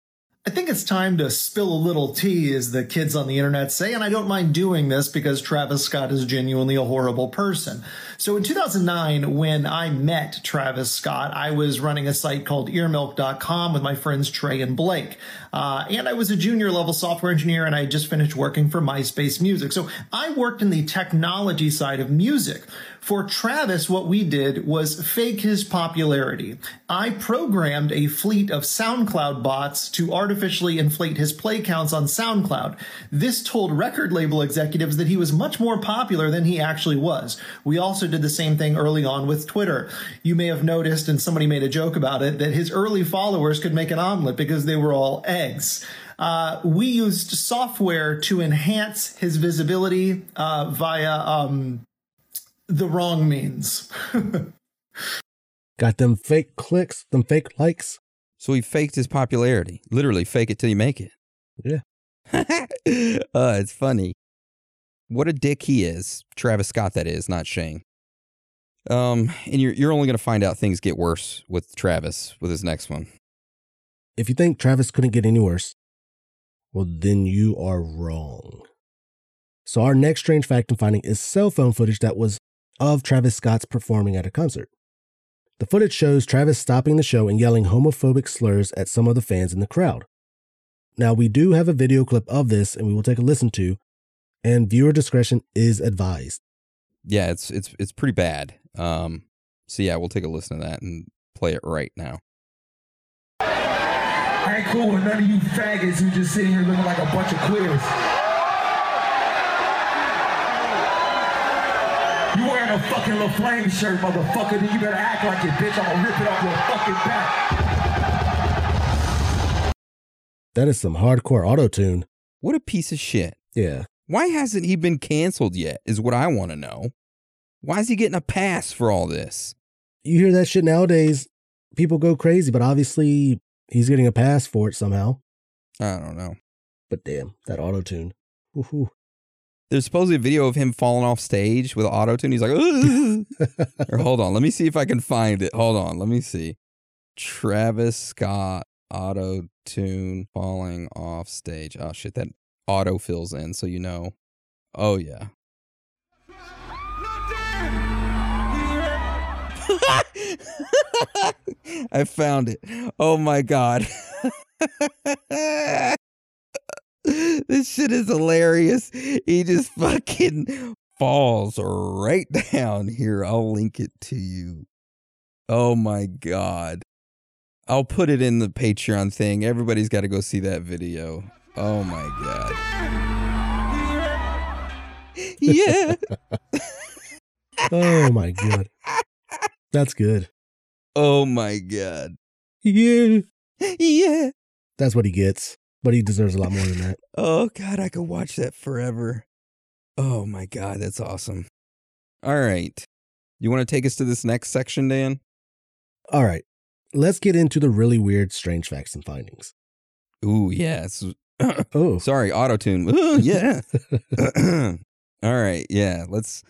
I think it's time to spill a little tea, as the kids on the internet say, and I don't mind doing this because Travis Scott is genuinely a horrible person. So in 2009, when I met Travis Scott, I was running a site called earmilk.com with my friends Trey and Blake. Uh, and I was a junior level software engineer and I had just finished working for MySpace Music. So I worked in the technology side of music. For Travis, what we did was fake his popularity. I programmed a fleet of SoundCloud bots to artificially inflate his play counts on SoundCloud. This told record label executives that he was much more popular than he actually was. We also did the same thing early on with Twitter. You may have noticed, and somebody made a joke about it, that his early followers could make an omelet because they were all eggs. Uh, we used software to enhance his visibility uh, via um, the wrong means. Got them fake clicks, them fake likes. So he faked his popularity. Literally, fake it till you make it. Yeah. uh, it's funny. What a dick he is. Travis Scott, that is, not Shane. Um, and you're you're only gonna find out things get worse with Travis with his next one. If you think Travis couldn't get any worse, well, then you are wrong. So, our next strange fact and finding is cell phone footage that was of Travis Scott's performing at a concert. The footage shows Travis stopping the show and yelling homophobic slurs at some of the fans in the crowd. Now, we do have a video clip of this and we will take a listen to, and viewer discretion is advised. Yeah, it's it's it's pretty bad. Um, so yeah, we'll take a listen to that and play it right now. I ain't cool with none of you faggots who just sitting here looking like a bunch of quitters. You wearing a fucking LaFlame shirt, motherfucker, then you better act like it, bitch. I'm gonna rip it off your fucking back. That is some hardcore auto tune. What a piece of shit. Yeah. Why hasn't he been canceled yet? Is what I want to know. Why is he getting a pass for all this? You hear that shit nowadays, people go crazy, but obviously he's getting a pass for it somehow. I don't know. But damn, that auto tune. Woohoo. There's supposedly a video of him falling off stage with auto tune. He's like, or hold on, let me see if I can find it. Hold on, let me see. Travis Scott auto tune falling off stage. Oh shit, that auto fills in, so you know. Oh yeah. I found it. Oh my god. this shit is hilarious. He just fucking falls right down here. I'll link it to you. Oh my god. I'll put it in the Patreon thing. Everybody's got to go see that video. Oh my god. Yeah. Oh my god. That's good. Oh my god. Yeah. Yeah. That's what he gets. But he deserves a lot more than that. Oh god, I could watch that forever. Oh my god, that's awesome. All right. You want to take us to this next section, Dan? All right. Let's get into the really weird, strange facts and findings. Ooh, yes. Oh, Sorry, auto tune. Yeah. All right, yeah. Let's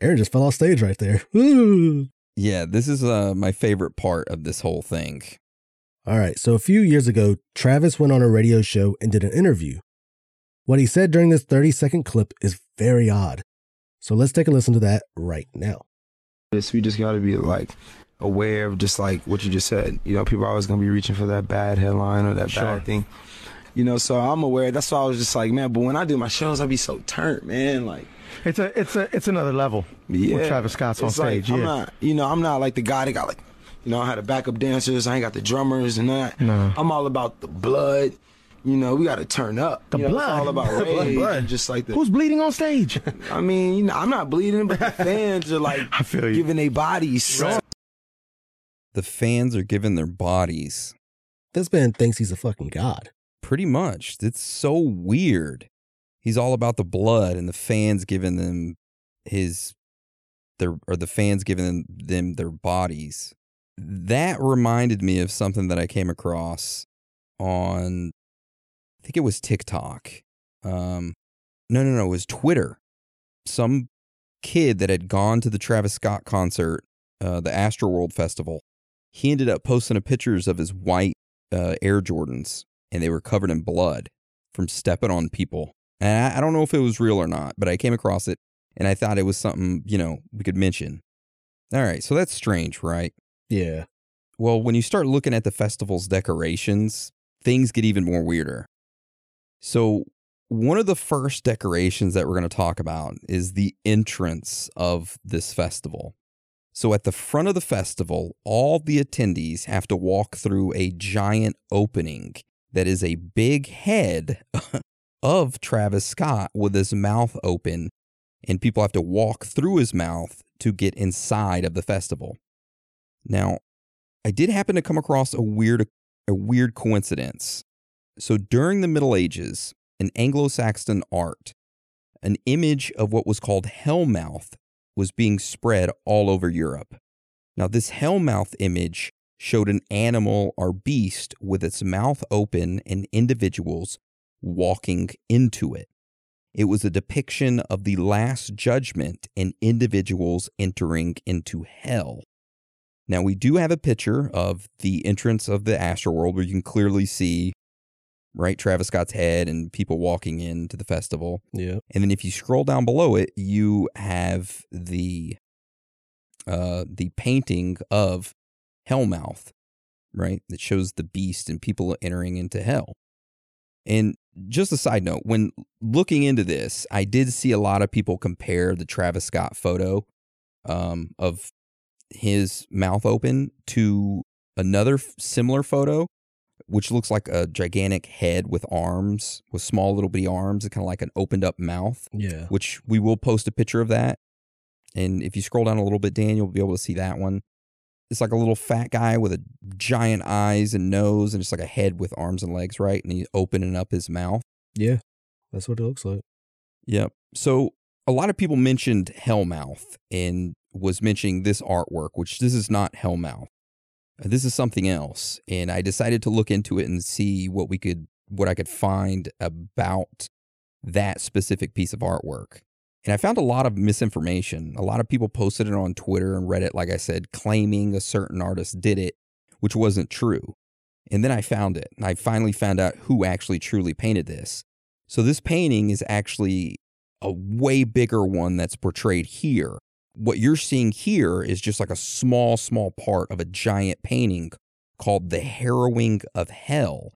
Aaron just fell off stage right there. Yeah, this is uh, my favorite part of this whole thing. All right. So a few years ago, Travis went on a radio show and did an interview. What he said during this 30 second clip is very odd. So let's take a listen to that right now. This we just got to be like aware of just like what you just said. You know, people are always gonna be reaching for that bad headline or that bad thing. You know, so I'm aware. That's why I was just like, man. But when I do my shows, I be so turned, man. Like, It's a it's a it's another level yeah, with Travis Scott's on It's like, stage. I'm yeah. not, you know, I'm not like the guy that got like, you know, I had the backup dancers. I ain't got the drummers and that. No. I'm all about the blood. You know, we got to turn up. The You know, It's blood. all about The rage blood. and just like the. Who's bleeding on stage? I mean, you know, I'm not bleeding, but the fans are like I feel you. giving their bodies. The fans are giving their bodies. This man thinks he's a fucking god. Pretty much. It's so weird. He's all about the blood and the fans giving them his their or the fans giving them, their bodies. That reminded me of something that I came across on I think it was TikTok. Um no no no, it was Twitter. Some kid that had gone to the Travis Scott concert, uh, the Astroworld Festival, he ended up posting a pictures of his white uh, Air Jordans, and they were covered in blood from stepping on people. And I, I don't know if it was real or not, but I came across it, and I thought it was something you know we could mention. All right, so that's strange, right? Yeah. Well, when you start looking at the festival's decorations, things get even more weirder. So, one of the first decorations that we're going to talk about is the entrance of this festival. So, at the front of the festival, all the attendees have to walk through a giant opening that is a big head of Travis Scott with his mouth open, and people have to walk through his mouth to get inside of the festival. Now, I did happen to come across a weird a weird coincidence. So during the Middle Ages, in Anglo-Saxon art, an image of what was called Hellmouth was being spread all over Europe. Now, this Hellmouth image showed an animal or beast with its mouth open and individuals walking into it. It was a depiction of the last judgment and individuals entering into hell. Now, we do have a picture of the entrance of the Astroworld where you can clearly see, right, Travis Scott's head and people walking into the festival. Yeah. And then if you scroll down below it, you have the uh the painting of Hellmouth, right? That shows the beast and people entering into hell. And just a side note, when looking into this, I did see a lot of people compare the Travis Scott photo um, of his mouth open to another f- similar photo which looks like a gigantic head with arms, with small little bitty arms, and kind of like an opened up mouth. Yeah. Which we will post a picture of that. And if you scroll down a little bit, Dan, you'll be able to see that one. It's like a little fat guy with a giant eyes and nose, and just like a head with arms and legs, right? And he's opening up his mouth. Yeah. That's what it looks like. Yep. So a lot of people mentioned Hellmouth and was mentioning this artwork, which this is not Hellmouth. This is something else. And I decided to look into it and see what we could what I could find about that specific piece of artwork. And I found a lot of misinformation. A lot of people posted it on Twitter and Reddit, like I said, claiming a certain artist did it, which wasn't true. And then I found it. I finally found out who actually truly painted this. So this painting is actually a way bigger one that's portrayed here. What you're seeing here is just like a small, small part of a giant painting called The Harrowing of Hell.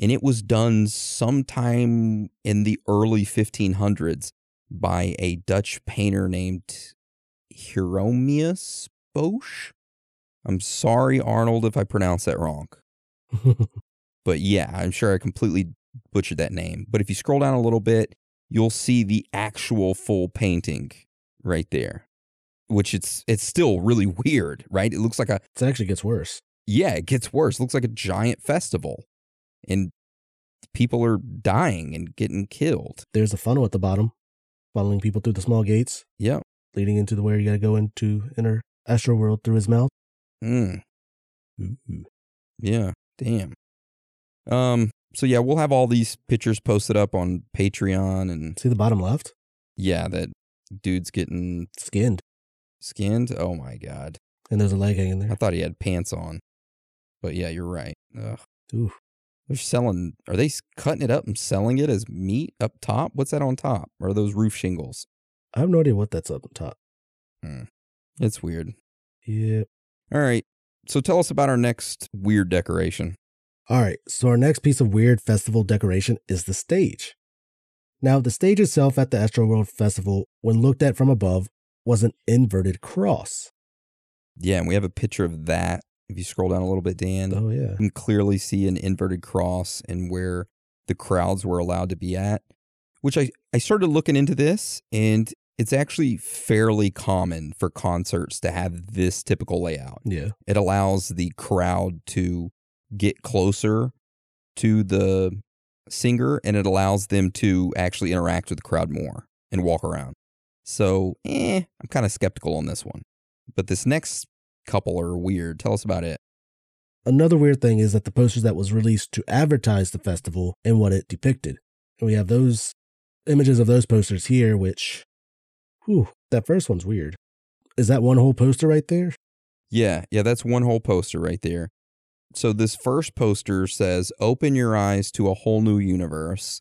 And it was done sometime in the early 1500s by a Dutch painter named Hieronymus Bosch. I'm sorry, Arnold, if I pronounced that wrong. But yeah, I'm sure I completely butchered that name. But if you scroll down a little bit, you'll see the actual full painting right there. Which it's it's still really weird, right? It looks like a It actually gets worse. yeah, it gets worse. It looks like a giant festival. And people are dying and getting killed. There's a funnel at the bottom, funneling people through the small gates, Yep. leading into the where you gotta go into inner astral world through his mouth. Mm. Yeah. Damn. Um. So yeah, we'll have all these pictures posted up on Patreon and See the bottom left? yeah, that dude's getting Skinned. skinned. Oh my god. And there's a leg hanging there. I thought he had pants on. But yeah, you're right. Ugh. Ooh. They're selling. Are they cutting it up and selling it as meat up top? What's that on top? Or are those roof shingles? I have no idea what that's up on top. Hmm. It's weird. Yeah. All right. So tell us about our next weird decoration. All right, so our next piece of weird festival decoration is the stage. Now, the stage itself at the Astroworld Festival, when looked at from above, was an inverted cross. Yeah, and we have a picture of that. If you scroll down a little bit, Dan, Oh, yeah. you can clearly see an inverted cross and where the crowds were allowed to be at. Which I, I started looking into this, and it's actually fairly common for concerts to have this typical layout. Yeah. It allows the crowd to get closer to the singer and it allows them to actually interact with the crowd more and walk around. So, eh, I'm kind of skeptical on this one. But this next couple are weird. Tell us about it. Another weird thing is that the posters that was released to advertise the festival and what it depicted. And we have those images of those posters here, which, whew, that first one's weird. Is that one whole poster right there? Yeah, yeah, that's one whole poster right there. So this first poster says, Open your eyes to a whole new universe.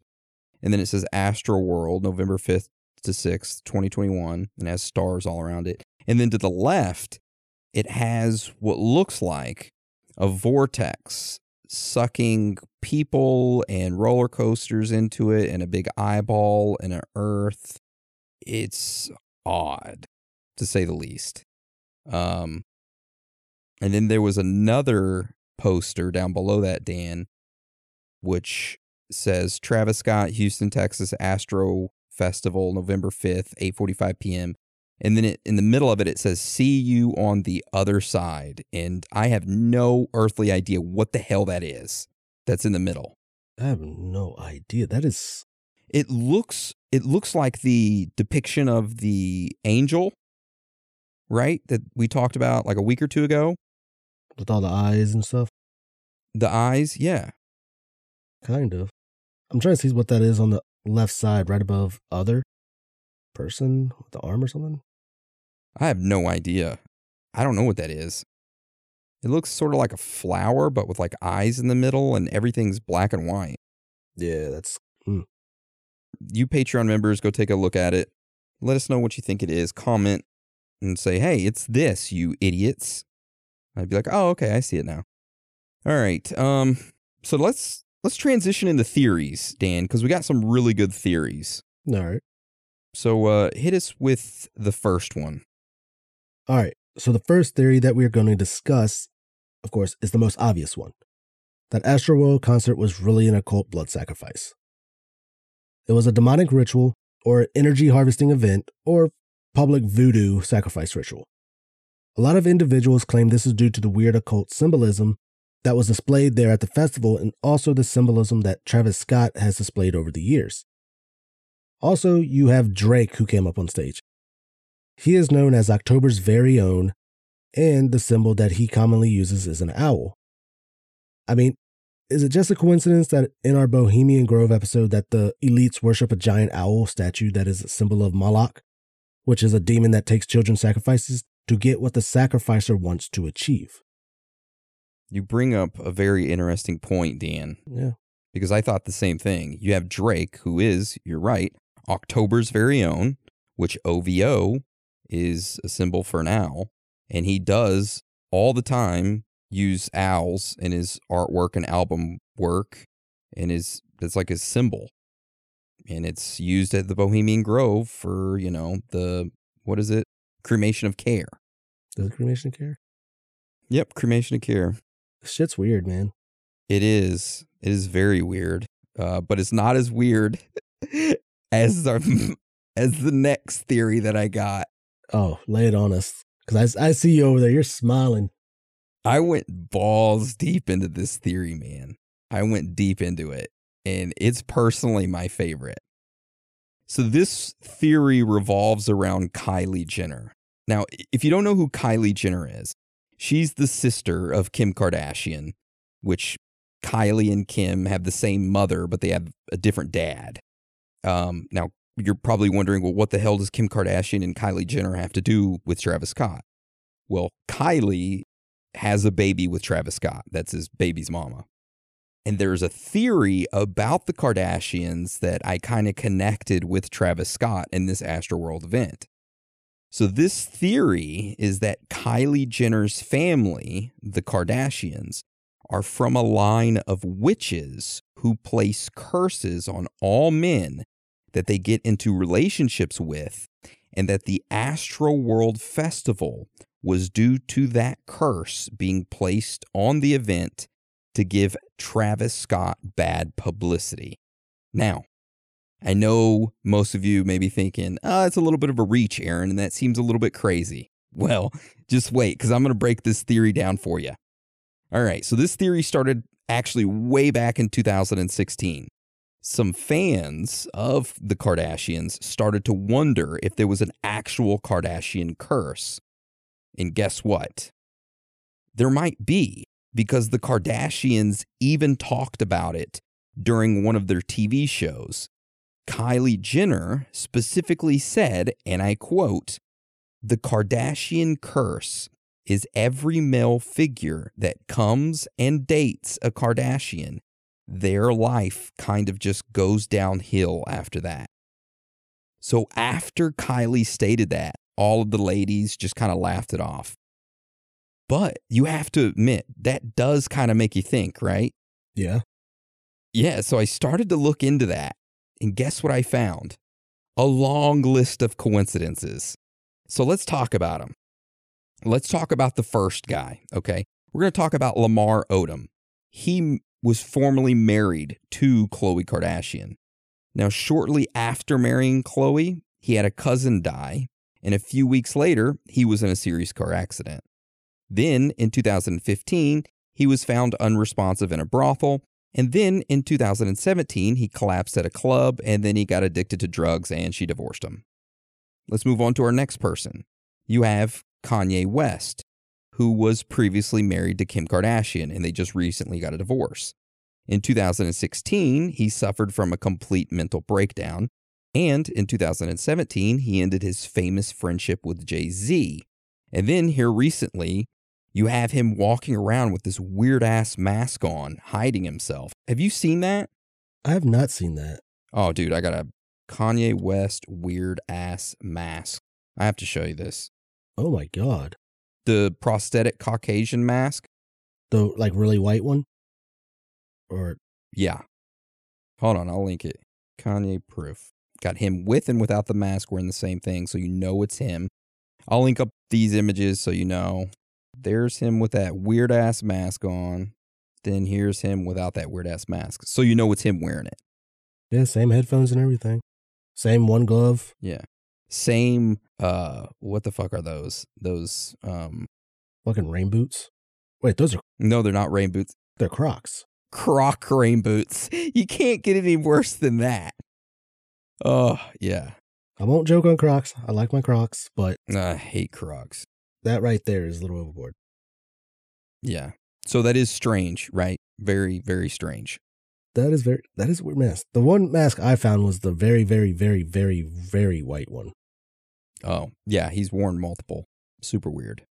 And then it says Astro World, November 5th to 6th, 2021, and has stars all around it. And then to the left, it has what looks like a vortex sucking people and roller coasters into it, and a big eyeball and an earth. It's odd, to say the least. Um, and then there was another poster down below that, Dan, which says Travis Scott, Houston, Texas Astro Festival, November 5th, 8:45 p.m. And then it, in the middle of it, it says, See you on the other side. And I have no earthly idea what the hell that is that's in the middle. I have no idea. That is It looks it looks like the depiction of the angel, right? That we talked about like a week or two ago. with all the eyes and stuff. The eyes, yeah. Kind of. I'm trying to see what that is on the left side, right above other person with the arm or something. I have no idea. I don't know what that is. It looks sort of like a flower, but with like eyes in the middle, and everything's black and white. Yeah, that's hmm. You Patreon members, go take a look at it. Let us know what you think it is. Comment and say, hey, it's this, you idiots. I'd be like, oh, okay, I see it now. All right. Um, so let's let's transition into theories, Dan, because we got some really good theories. all right. So uh hit us with the first one. All right. So the first theory that we are going to discuss, of course, is the most obvious one. that Astroworld concert was really an occult blood sacrifice. It was a demonic ritual, or energy harvesting event, or public voodoo sacrifice ritual. A lot of individuals claim this is due to the weird occult symbolism that was displayed there at the festival and also the symbolism that Travis Scott has displayed over the years. Also, you have Drake who came up on stage. He is known as October's very own, and the symbol that he commonly uses is an owl. I mean, is it just a coincidence that in our Bohemian Grove episode that the elites worship a giant owl statue that is a symbol of Moloch, which is a demon that takes children's sacrifices to get what the sacrificer wants to achieve? You bring up a very interesting point, Dan. Yeah. Because I thought the same thing. You have Drake, who is, you're right, October's very own, which OVO is a symbol for an owl. And he does all the time use owls in his artwork and album work and his it's like his symbol. And it's used at the Bohemian Grove for, you know, the what is it? Cremation of care. Does cremation of care? Yep, cremation of care. Shit's weird, man. It is. It is very weird. Uh, but it's not as weird as our, as the next theory that I got. Oh, lay it on us. Because I, I see you over there. You're smiling. I went balls deep into this theory, man. I went deep into it, and it's personally my favorite. So, this theory revolves around Kylie Jenner. Now, if you don't know who Kylie Jenner is, she's the sister of Kim Kardashian, which Kylie and Kim have the same mother, but they have a different dad. Um, now, you're probably wondering, well, what the hell does Kim Kardashian and Kylie Jenner have to do with Travis Scott? Well, Kylie has a baby with Travis Scott. That's his baby's mama. And there's a theory about the Kardashians that I kind of connected with Travis Scott in this Astroworld event. So, this theory is that Kylie Jenner's family, the Kardashians, are from a line of witches who place curses on all men that they get into relationships with, and that the Astro World Festival was due to that curse being placed on the event to give Travis Scott bad publicity. Now, I know most of you may be thinking, oh, it's a little bit of a reach, Aaron, and that seems a little bit crazy. Well, just wait, because I'm going to break this theory down for you. All right, so this theory started actually way back in 2016 some fans of the Kardashians started to wonder if there was an actual Kardashian curse. And guess what? There might be, because the Kardashians even talked about it during one of their TV shows. Kylie Jenner specifically said, and I quote, The Kardashian curse is every male figure that comes and dates a Kardashian their life kind of just goes downhill after that. So after Kylie stated that, all of the ladies just kind of laughed it off. But you have to admit, that does kind of make you think, right? Yeah. Yeah. So I started to look into that. And guess what I found? A long list of coincidences. So let's talk about them. Let's talk about the first guy, okay? We're going to talk about Lamar Odom. He was formerly married to Khloe Kardashian. Now, shortly after marrying Khloe, he had a cousin die, and a few weeks later, he was in a serious car accident. Then, in 2015, he was found unresponsive in a brothel, and then in 2017, he collapsed at a club, and then he got addicted to drugs and she divorced him. Let's move on to our next person. You have Kanye West who was previously married to Kim Kardashian, and they just recently got a divorce. In 2016, he suffered from a complete mental breakdown, and in 2017, he ended his famous friendship with Jay Z. And then here recently, you have him walking around with this weird ass mask on, hiding himself. Have you seen that? I have not seen that. Oh, dude, I got a Kanye West weird ass mask. I have to show you this. Oh my God the prosthetic Caucasian mask. The like really white one? Or yeah. Hold on, I'll link it. Kanye proof. Got him with and without the mask wearing the same thing, so you know it's him. I'll link up these images so you know. There's him with that weird ass mask on. then here's him without that weird ass mask. So you know it's him wearing it. Yeah, same headphones and everything. Same one glove. Yeah. Same uh what the fuck are those? Those um Fucking rain boots. Wait, those are no, they're not rain boots. they're Crocs. Croc rain boots. You can't get any worse than that. Oh, yeah. I won't joke on Crocs. I like my Crocs, but I hate Crocs. that right there is a little overboard. Yeah. So that is strange, right? Very, very strange. That is very that is a weird mask. The one mask I found was the very, very, very, very, very white one. Oh, yeah, he's worn multiple. Super weird.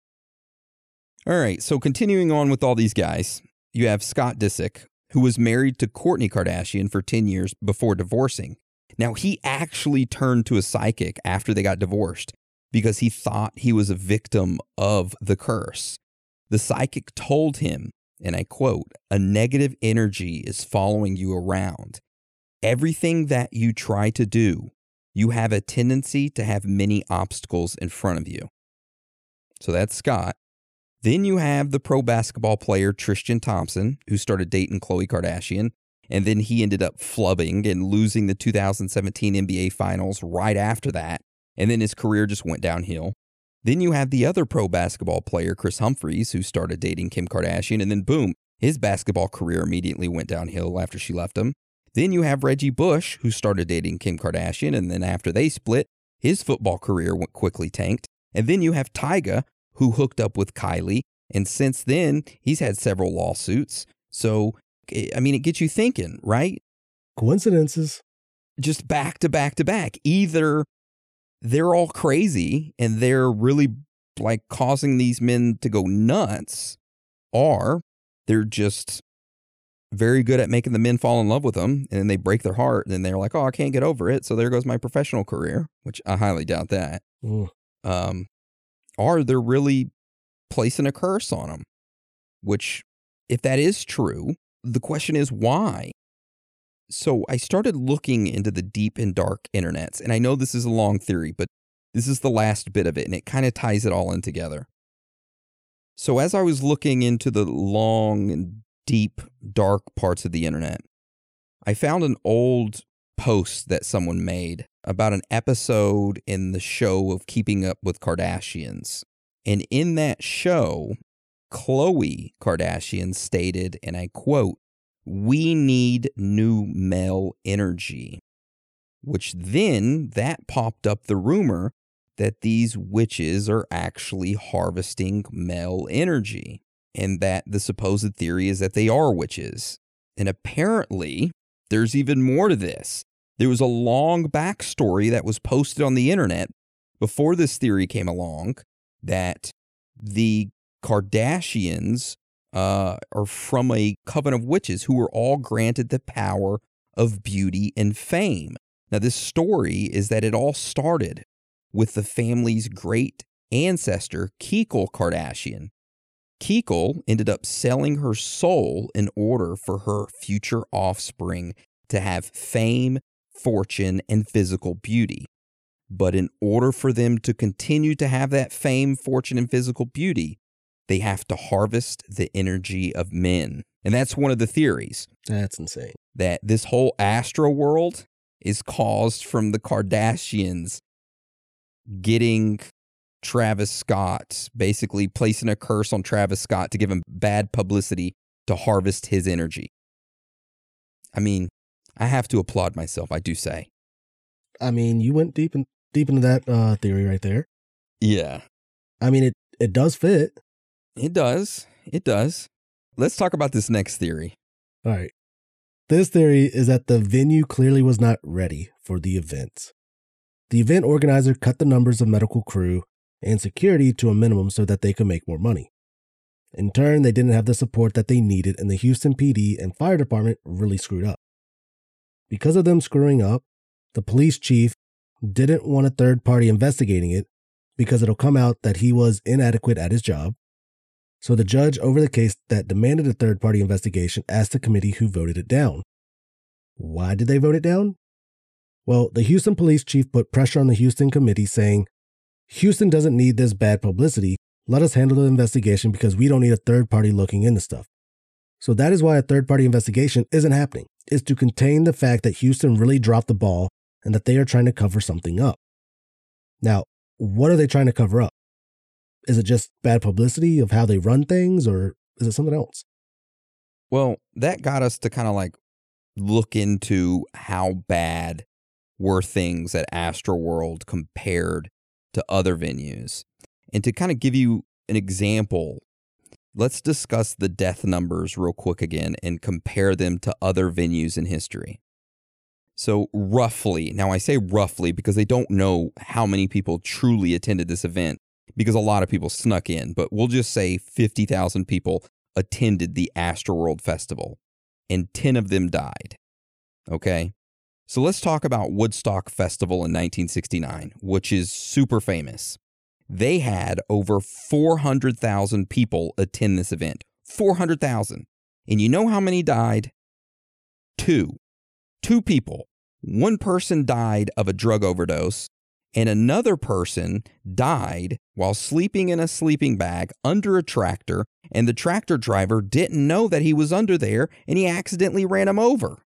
All right, so continuing on with all these guys, you have Scott Disick, who was married to Kourtney Kardashian for 10 years before divorcing. Now, he actually turned to a psychic after they got divorced because he thought he was a victim of the curse. The psychic told him, and I quote, a negative energy is following you around. Everything that you try to do, you have a tendency to have many obstacles in front of you. So that's Scott. Then you have the pro basketball player Tristan Thompson, who started dating Khloe Kardashian, and then he ended up flubbing and losing the 2017 NBA Finals right after that. And then his career just went downhill. Then you have the other pro basketball player, Kris Humphries, who started dating Kim Kardashian, and then boom, his basketball career immediately went downhill after she left him. Then you have Reggie Bush, who started dating Kim Kardashian, and then after they split, his football career went quickly tanked. And then you have Tyga, who hooked up with Kylie, and since then, he's had several lawsuits. So, I mean, it gets you thinking, right? Coincidences. Just back to back to back. Either they're all crazy and they're really like causing these men to go nuts, or they're just very good at making the men fall in love with them and then they break their heart and then they're like, oh, I can't get over it. So there goes my professional career, which I highly doubt that. Mm. Um, or they're really placing a curse on them, which, if that is true, the question is why? So I started looking into the deep and dark internets, and I know this is a long theory, but this is the last bit of it, and it kind of ties it all in together. So as I was looking into the long and deep, dark parts of the internet, I found an old post that someone made about an episode in the show of Keeping Up with Kardashians. And in that show, Khloe Kardashian stated, and I quote, We need new male energy. Which then that popped up the rumor that these witches are actually harvesting male energy, and that the supposed theory is that they are witches. And apparently, there's even more to this. There was a long backstory that was posted on the internet before this theory came along that the Kardashians uh, are from a coven of witches who were all granted the power of beauty and fame. Now, this story is that it all started with the family's great ancestor, Keekle Kardashian. Keekle ended up selling her soul in order for her future offspring to have fame, fortune, and physical beauty. But in order for them to continue to have that fame, fortune, and physical beauty, they have to harvest the energy of men. And that's one of the theories That's insane. that this whole astro world is caused from the Kardashians getting Travis Scott, basically placing a curse on Travis Scott to give him bad publicity to harvest his energy. I mean, I have to applaud myself, I do say. I mean, you went deep in, deep into that uh, theory right there. Yeah, I mean, it it does fit. it does. It does. Let's talk about this next theory. All right. This theory is that the venue clearly was not ready for the event. The event organizer cut the numbers of medical crew and security to a minimum so that they could make more money. In turn, they didn't have the support that they needed, and the Houston PD and fire department really screwed up. Because of them screwing up, the police chief didn't want a third party investigating it because it'll come out that he was inadequate at his job. So the judge over the case that demanded a third party investigation asked the committee who voted it down. Why did they vote it down? Well, the Houston police chief put pressure on the Houston committee saying, Houston doesn't need this bad publicity. Let us handle the investigation because we don't need a third party looking into stuff. So that is why a third party investigation isn't happening, is to contain the fact that Houston really dropped the ball and that they are trying to cover something up. Now, what are they trying to cover up? Is it just bad publicity of how they run things or is it something else? Well, that got us to kind of like look into how bad were things at Astroworld compared to other venues. And to kind of give you an example, let's discuss the death numbers real quick again and compare them to other venues in history. So, roughly, now I say roughly because they don't know how many people truly attended this event because a lot of people snuck in, but we'll just say 50,000 people attended the Astroworld Festival and 10 of them died. Okay? So let's talk about Woodstock Festival in 1969, which is super famous. They had over 400,000 people attend this event. 400,000. And you know how many died? Two. Two people. One person died of a drug overdose, and another person died while sleeping in a sleeping bag under a tractor, and the tractor driver didn't know that he was under there, and he accidentally ran him over.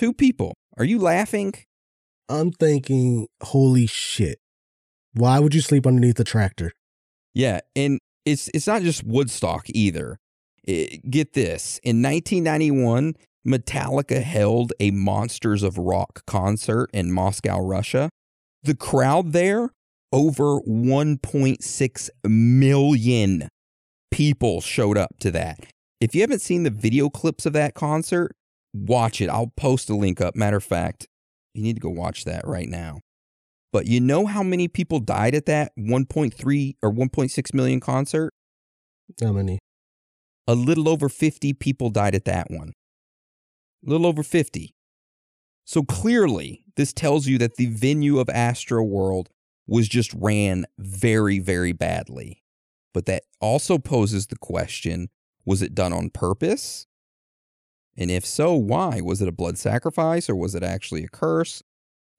Two people. Are you laughing? I'm thinking, holy shit. Why would you sleep underneath a tractor? Yeah, and it's it's not just Woodstock either. It, get this. In 1991, Metallica held a Monsters of Rock concert in Moscow, Russia. The crowd there, over 1.6 million people showed up to that. If you haven't seen the video clips of that concert, watch it. I'll post a link up. Matter of fact, you need to go watch that right now. But you know how many people died at that 1.3 or 1.6 million concert? How many? A little over 50 people died at that one. A little over 50. So clearly, this tells you that the venue of Astro World was just ran very, very badly. But that also poses the question was it done on purpose? And if so, why? Was it a blood sacrifice or was it actually a curse?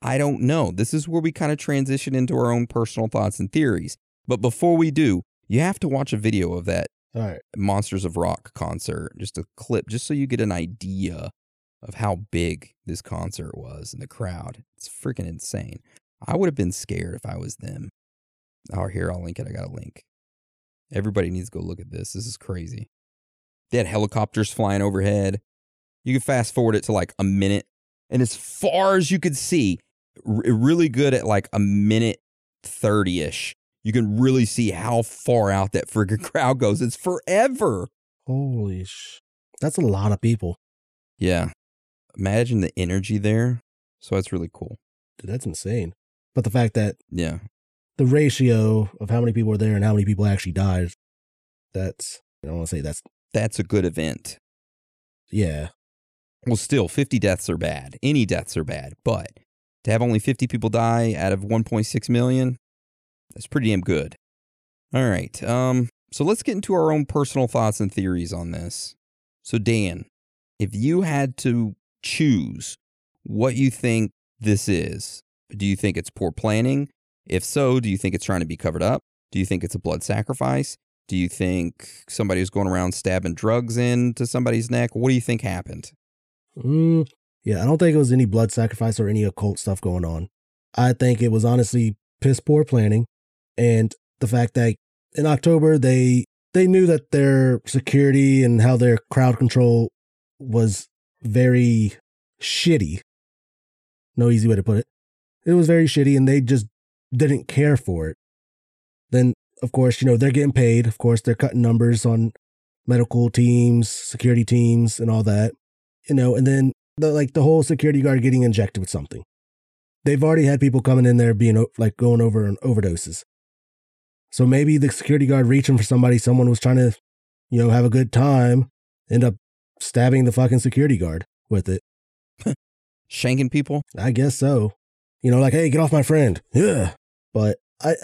I don't know. This is where we kind of transition into our own personal thoughts and theories. But before we do, you have to watch a video of that All right. Monsters of Rock concert, just a clip, just so you get an idea of how big this concert was and the crowd. It's freaking insane. I would have been scared if I was them. Oh, here, I'll link it. I got a link. Everybody needs to go look at this. This is crazy. They had helicopters flying overhead. You can fast forward it to like a minute. And as far as you could see, r- really good at like a minute 30 ish. You can really see how far out that friggin' crowd goes. It's forever. Holy sh. That's a lot of people. Yeah. Imagine the energy there. So that's really cool. Dude, that's insane. But the fact that Yeah. the ratio of how many people were there and how many people actually died, that's, I don't want to say that's, That's a good event. yeah. Well, still, 50 deaths are bad. Any deaths are bad. But to have only 50 people die out of 1.6 million, that's pretty damn good. All right. Um, so let's get into our own personal thoughts and theories on this. So, Dan, if you had to choose what you think this is, do you think it's poor planning? If so, do you think it's trying to be covered up? Do you think it's a blood sacrifice? Do you think somebody was going around stabbing drugs into somebody's neck? What do you think happened? Mm, yeah, I don't think it was any blood sacrifice or any occult stuff going on. I think it was honestly piss poor planning and the fact that in October they they knew that their security and how their crowd control was very shitty. No easy way to put it. It was very shitty and they just didn't care for it. Then of course, you know, they're getting paid. Of course, they're cutting numbers on medical teams, security teams and all that you know, and then the like the whole security guard getting injected with something. They've already had people coming in there being like going over and overdoses. So maybe the security guard reaching for somebody, someone was trying to, you know, have a good time, end up stabbing the fucking security guard with it. Shanking people? I guess so. You know, like, hey, get off my friend. Yeah. But I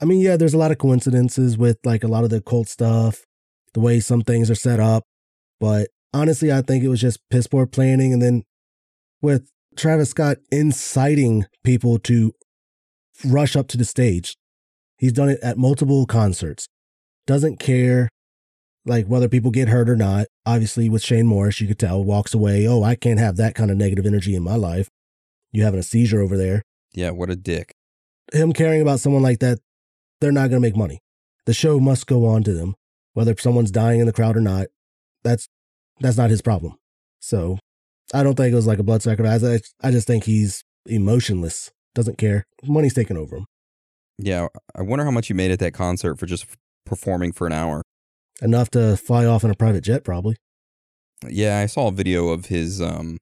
I mean, yeah, there's a lot of coincidences with like a lot of the cult stuff, the way some things are set up. But honestly, I think it was just piss poor planning. And then with Travis Scott inciting people to rush up to the stage, he's done it at multiple concerts, doesn't care. Like whether people get hurt or not. Obviously, with Shane Morris, you could tell walks away. Oh, I can't have that kind of negative energy in my life. You having a seizure over there. Yeah, what a dick. Him caring about someone like that, they're not going to make money. The show must go on to them, whether someone's dying in the crowd or not. That's that's not his problem. So I don't think it was like a blood sacrifice. I, I just think he's emotionless, doesn't care. Money's taken over him. Yeah, I wonder how much you made at that concert for just performing for an hour. Enough to fly off in a private jet, probably. Yeah, I saw a video of his um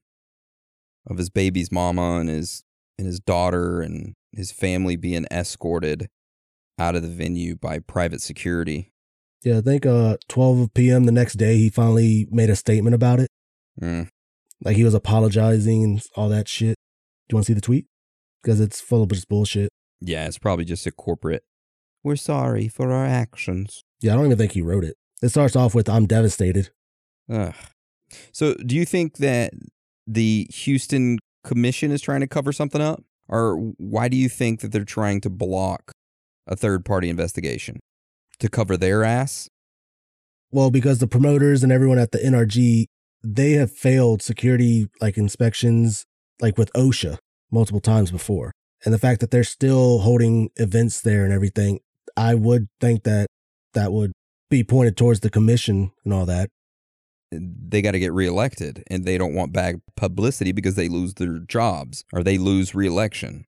of his baby's mama and his and his daughter and his family being escorted out of the venue by private security. Yeah, I think uh 12 p.m. the next day he finally made a statement about it. Mm. Like he was apologizing and all that shit. Do you want to see the tweet? Because it's full of just bullshit. Yeah, it's probably just a corporate. We're sorry for our actions. Yeah, I don't even think he wrote it. It starts off with "I'm devastated." Ugh. So, do you think that the Houston Commission is trying to cover something up, or why do you think that they're trying to block a third-party investigation to cover their ass? Well, because the promoters and everyone at the NRG, they have failed security like inspections, like with OSHA, multiple times before. And the fact that they're still holding events there and everything, I would think that that would be pointed towards the commission and all that. They got to get reelected, and they don't want bad publicity because they lose their jobs or they lose reelection.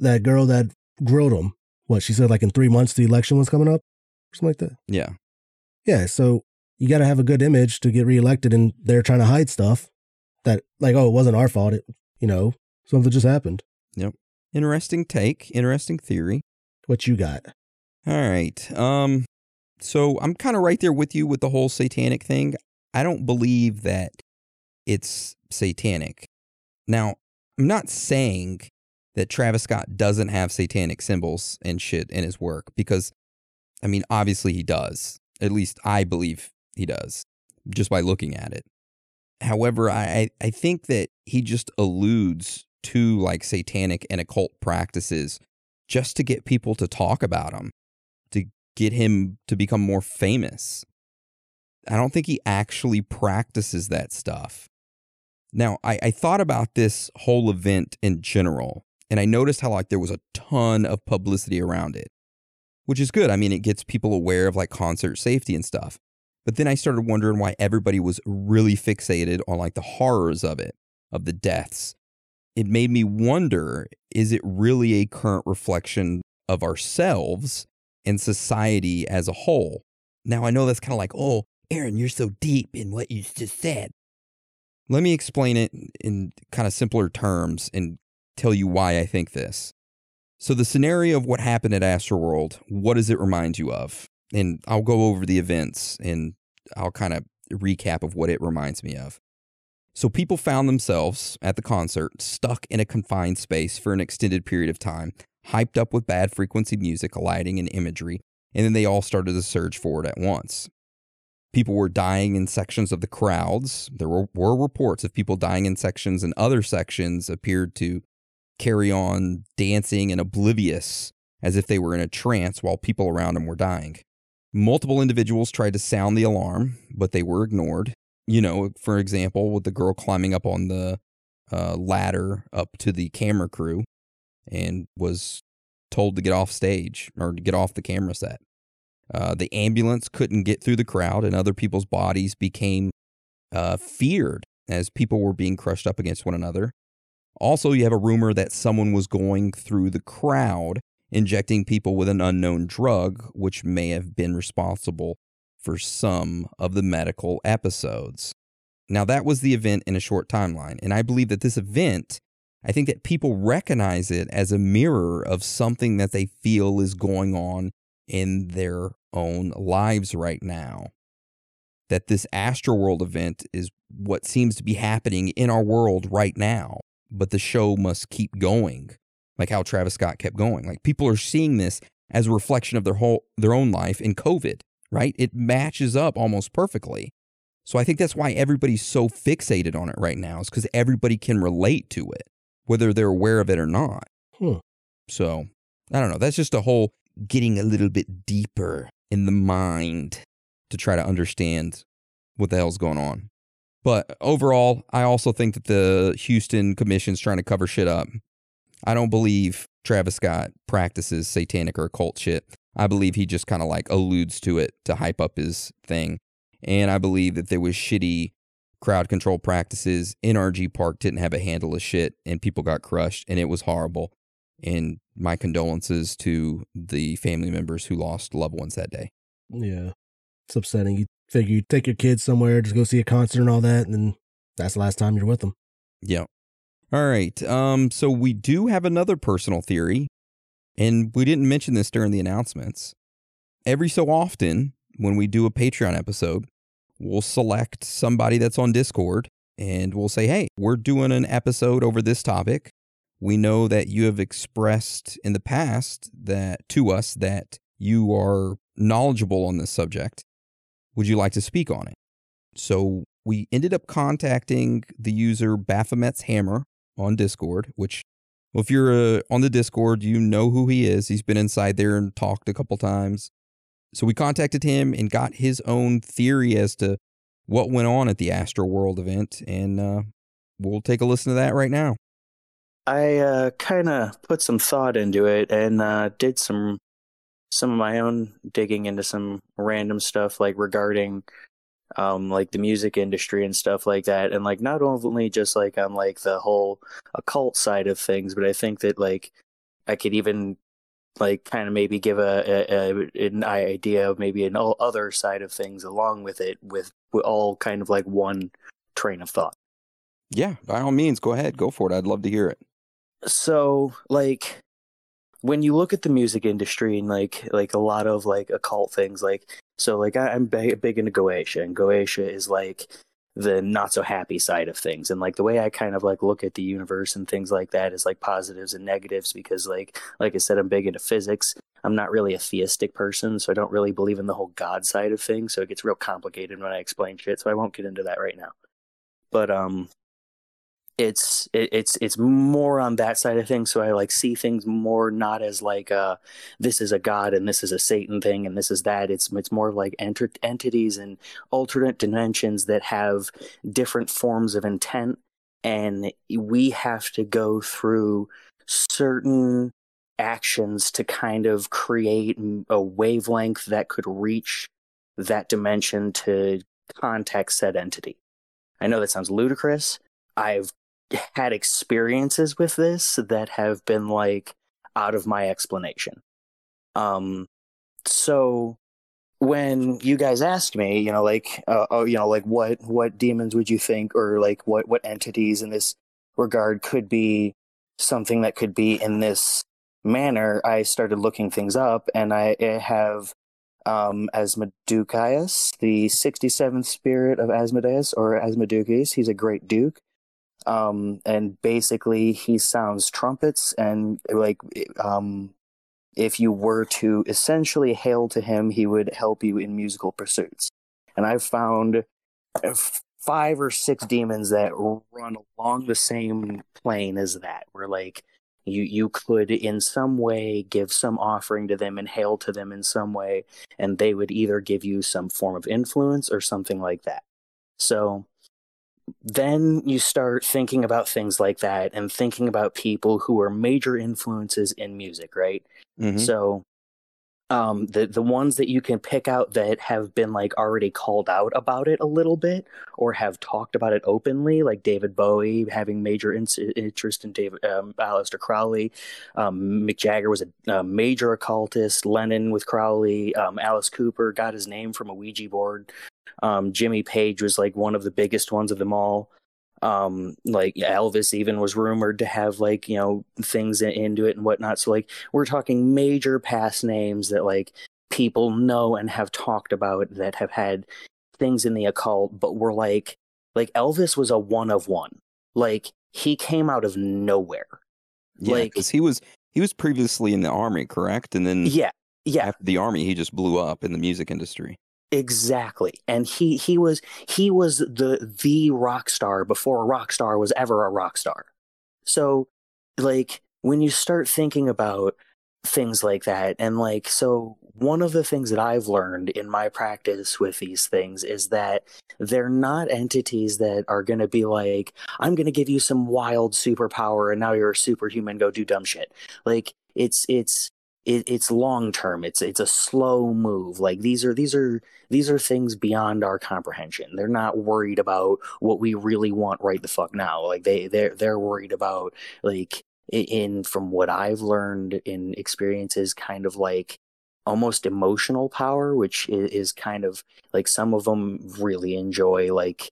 That girl that grilled them, what she said, like in three months the election was coming up, something like that. Yeah. Yeah. So you got to have a good image to get reelected, and they're trying to hide stuff that, like, oh, it wasn't our fault. It, you know, something just happened. Yep. Interesting take. Interesting theory. What you got? All right. Um. So I'm kind of right there with you with the whole satanic thing. I don't believe that it's satanic. Now, I'm not saying that Travis Scott doesn't have satanic symbols and shit in his work because, I mean, obviously he does. At least I believe he does just by looking at it. However, I, I think that he just alludes to like satanic and occult practices just to get people to talk about him, to get him to become more famous. I don't think he actually practices that stuff. Now, I, I thought about this whole event in general, and I noticed how like there was a ton of publicity around it, which is good. I mean, it gets people aware of like concert safety and stuff. But then I started wondering why everybody was really fixated on like the horrors of it, of the deaths. It made me wonder is it really a current reflection of ourselves and society as a whole? Now, I know that's kind of like, oh, Aaron, you're so deep in what you just said. Let me explain it in kind of simpler terms and tell you why I think this. So, the scenario of what happened at Astroworld, what does it remind you of? And I'll go over the events and I'll kind of recap of what it reminds me of. So, people found themselves at the concert stuck in a confined space for an extended period of time, hyped up with bad frequency music, lighting, and imagery, and then they all started to surge forward at once. People were dying in sections of the crowds. There were, were reports of people dying in sections, and other sections appeared to carry on dancing and oblivious as if they were in a trance while people around them were dying. Multiple individuals tried to sound the alarm, but they were ignored. You know, for example, with the girl climbing up on the uh, ladder up to the camera crew and was told to get off stage or to get off the camera set. Uh, the ambulance couldn't get through the crowd, and other people's bodies became uh, feared as people were being crushed up against one another. Also, you have a rumor that someone was going through the crowd injecting people with an unknown drug, which may have been responsible for some of the medical episodes. Now, that was the event in a short timeline, and I believe that this event, I think that people recognize it as a mirror of something that they feel is going on in their own lives right now. That this Astroworld event is what seems to be happening in our world right now, but the show must keep going, like how Travis Scott kept going. Like people are seeing this as a reflection of their whole their own life in COVID, right? It matches up almost perfectly. So I think that's why everybody's so fixated on it right now, is because everybody can relate to it, whether they're aware of it or not. Hmm. So I don't know. That's just a whole getting a little bit deeper in the mind to try to understand what the hell's going on. But overall, I also think that the Houston Commission's trying to cover shit up. I don't believe Travis Scott practices satanic or occult shit. I believe he just kind of like alludes to it to hype up his thing. And I believe that there was shitty crowd control practices. NRG Park didn't have a handle of shit and people got crushed and it was horrible. And my condolences to the family members who lost loved ones that day. Yeah. It's upsetting. You figure you take your kids somewhere, just go see a concert and all that, and then that's the last time you're with them. Yeah. All right. Um, so we do have another personal theory, and we didn't mention this during the announcements. Every so often, when we do a Patreon episode, we'll select somebody that's on Discord and we'll say, hey, we're doing an episode over this topic. We know that you have expressed in the past that to us that you are knowledgeable on this subject. Would you like to speak on it? So we ended up contacting the user Baphomet's Hammer on Discord, which, well, if you're uh, on the Discord, you know who he is. He's been inside there and talked a couple times. So we contacted him and got his own theory as to what went on at the Astro World event, and uh, we'll take a listen to that right now. I uh, kind of put some thought into it and uh, did some some of my own digging into some random stuff like regarding um like the music industry and stuff like that. And like not only just like on like the whole occult side of things but i think that like i could even like kind of maybe give a, a, a an idea of maybe an other side of things along with it with, with all kind of like one train of thought. Yeah by all means go ahead go for it i'd love to hear it. So like when you look at the music industry and like like a lot of like occult things like so like I, am big, big into goetia and goetia is like the not so happy side of things. And like the way i kind of like look at the universe and things like that is like positives and negatives because like like i said i'm big into physics. I'm not really a theistic person so i don't really believe in the whole god side of things so it gets real complicated when i explain shit so i won't get into that right now. But um it's it, it's it's more on that side of things. So i like see things more not as like uh this is a god and this is a satan thing and this is that. It's it's more like ent- entities and alternate dimensions that have different forms of intent. And we have to go through certain actions to kind of create a wavelength that could reach that dimension to contact said entity. I know that sounds ludicrous. I've had experiences with this that have been like out of my explanation. Um, so when you guys asked me, you know, like, uh, oh, you know, like what what demons would you think, or like what what entities in this regard could be something that could be in this manner? I started looking things up, and I, I have um, Asmodeus, the 67th spirit of Asmodeus, or Asmodeus. He's a great duke um, and basically he sounds trumpets and like um, if you were to essentially hail to him, he would help you in musical pursuits. And I've found five or six demons that run along the same plane as that, where like you you could in some way give some offering to them and hail to them in some way, and they would either give you some form of influence or something like that. So then you start thinking about things like that and thinking about people who are major influences in music, right? Mm-hmm. So um, the the ones that you can pick out that have been like already called out about it a little bit or have talked about it openly, like David Bowie having major in- interest in David um, Aleister Crowley, um, Mick Jagger was a, a, major occultist, Lennon with Crowley, um, Alice Cooper got his name from a Ouija board, um, Jimmy Page was like one of the biggest ones of them all. Um, like Elvis even was rumored to have like you know things into it and whatnot. So like we're talking major past names that like people know and have talked about that have had things in the occult, but were like like Elvis was a one of one. Like he came out of nowhere. Yeah, like because he was he was previously in the army, correct? And then yeah, yeah. After the army, he just blew up in the music industry. Exactly. And he he was he was the the rock star before a rock star was ever a rock star. So like when you start thinking about things like that and like so one of the things that I've learned in my practice with these things is that they're not entities that are going to be like, I'm going to give you some wild superpower and now you're a superhuman, go do dumb shit. Like it's, it's, it, it's long term. It's, it's a slow move. Like these are, these are, these are things beyond our comprehension. They're not worried about what we really want right the fuck now. Like they, they're, they're worried about like, in from what I've learned in experiences, kind of like almost emotional power, which is, is kind of like some of them really enjoy like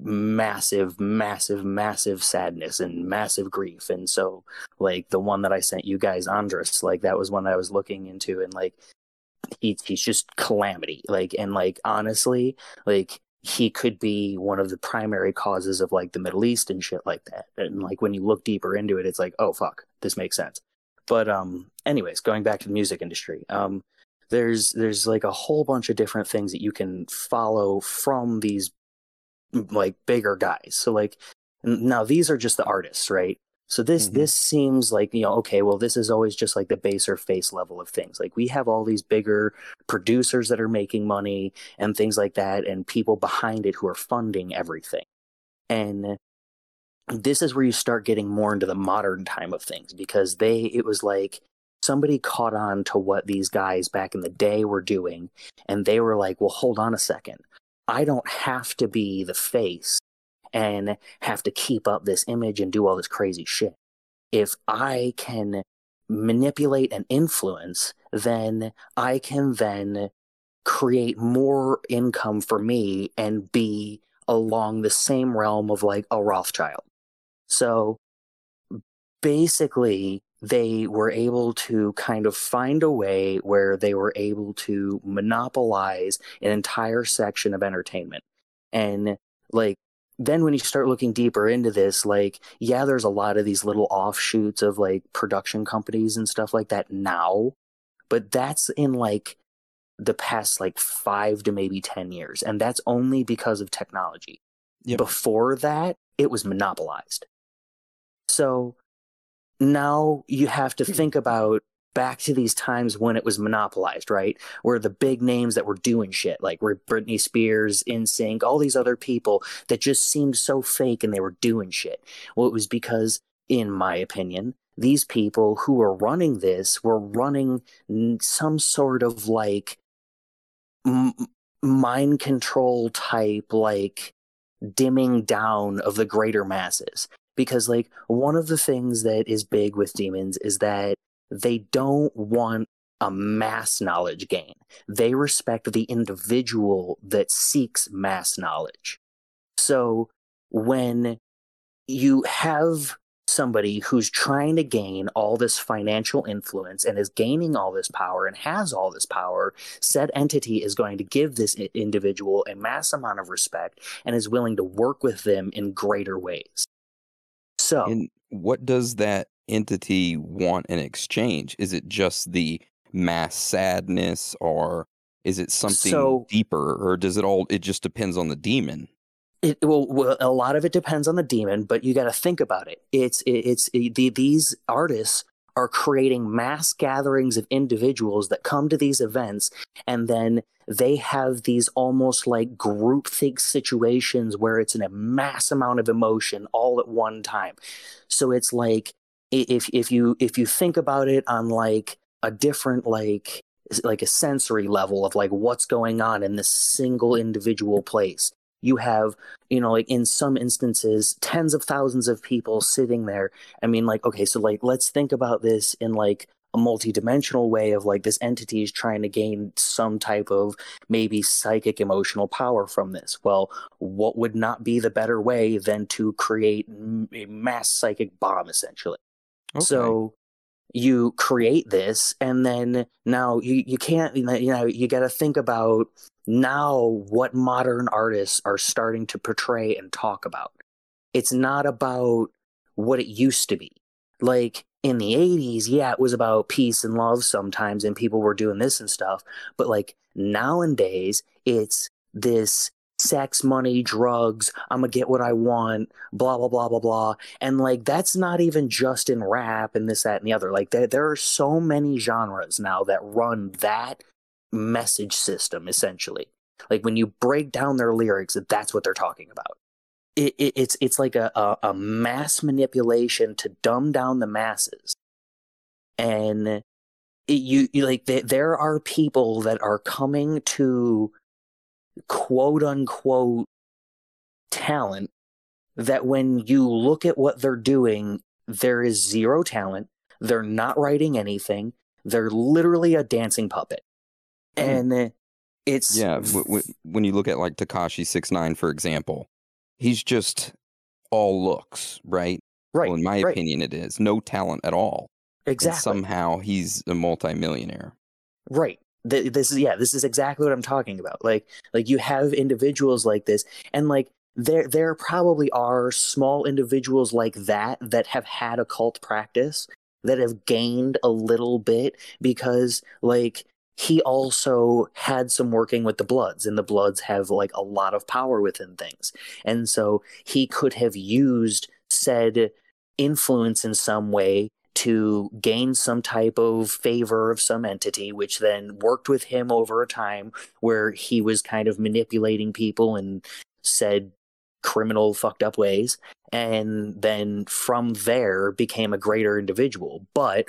massive, massive, massive sadness and massive grief. And so, like the one that I sent you guys, Andres, like that was one I was looking into, and like he, he's just calamity. Like, and like honestly, like he could be one of the primary causes of like the Middle East and shit like that. And like when you look deeper into it, it's like, oh fuck, this makes sense. But um, anyways, going back to the music industry, um, there's there's like a whole bunch of different things that you can follow from these like bigger guys. So like now these are just the artists, right? So this mm-hmm. this seems like you know okay, well this is always just like the baser face level of things. Like we have all these bigger producers that are making money and things like that, and people behind it who are funding everything. And this is where you start getting more into the modern time of things because they it was like somebody caught on to what these guys back in the day were doing and they were like well hold on a second i don't have to be the face and have to keep up this image and do all this crazy shit. If i can manipulate and influence then i can then create more income for me and be along the same realm of like a rothschild. So basically, they were able to kind of find a way where they were able to monopolize an entire section of entertainment. And like, then when you start looking deeper into this, like, yeah, there's a lot of these little offshoots of like production companies and stuff like that now, but that's in like the past like five to maybe 10 years. And that's only because of technology. Yep. Before that, it was monopolized. So now you have to hmm. think about back to these times when it was monopolized, right? Where the big names that were doing shit, like were Britney Spears, NSYNC, all these other people that just seemed so fake and they were doing shit. Well, it was because, in my opinion, these people who were running this were running some sort of like m- mind control type, like dimming down of the greater masses because like one of the things that is big with demons is that they don't want a mass knowledge gain. They respect the individual that seeks mass knowledge. So when you have somebody who's trying to gain all this financial influence and is gaining all this power and has all this power, said entity is going to give this individual a mass amount of respect and is willing to work with them in greater ways. So, and what does that entity want in exchange? Is it just the mass sadness, or is it something so, deeper, or does it all? It just depends on the demon. It well, well a lot of it depends on the demon, but you got to think about it. It's it, it's it, the, these artists are creating mass gatherings of individuals that come to these events and then they have these almost like groupthink situations where it's in a mass amount of emotion all at one time. So it's like if if you if you think about it on like a different like like a sensory level of like what's going on in this single individual place you have you know like in some instances tens of thousands of people sitting there. I mean like okay so like let's think about this in like a multi-dimensional way of like this entity is trying to gain some type of maybe psychic emotional power from this. Well what would not be the better way than to create a mass psychic bomb essentially? Okay. so you create this and then now you, you can't you know you got to think about now what modern artists are starting to portray and talk about it's not about what it used to be like in the 80s yeah it was about peace and love sometimes and people were doing this and stuff but like nowadays it's this sex, money, drugs. I'm gonna get what I want. Blah blah blah blah blah. And like that's not even just in rap and this that and the other. Like there there are so many genres now that run that message system essentially. Like when you break down their lyrics, that's what they're talking about. It, it, it's it's like a, a, a mass manipulation to dumb down the masses, and it, you, you like th- there are people that are coming to quote unquote talent that when you look at what they're doing, there is zero talent. They're not writing anything. They're literally a dancing puppet, Mm. and it's Yeah, w- w- when you look at like Tekashi Six Nine, for example, he's just all looks, right? Right. Well, in my right. opinion, it is no talent at all. And exactly somehow he's a multimillionaire. Right. Th- This is yeah. This is exactly what I'm talking about. Like like you have individuals like this, and like there there probably are small individuals like that that have had occult practice that have gained a little bit because like he also had some working with the bloods and the bloods have like a lot of power within things and so he could have used said influence in some way to gain some type of favor of some entity, which then worked with him over a time where he was kind of manipulating people and said criminal, fucked up ways. And then from there became a greater individual. But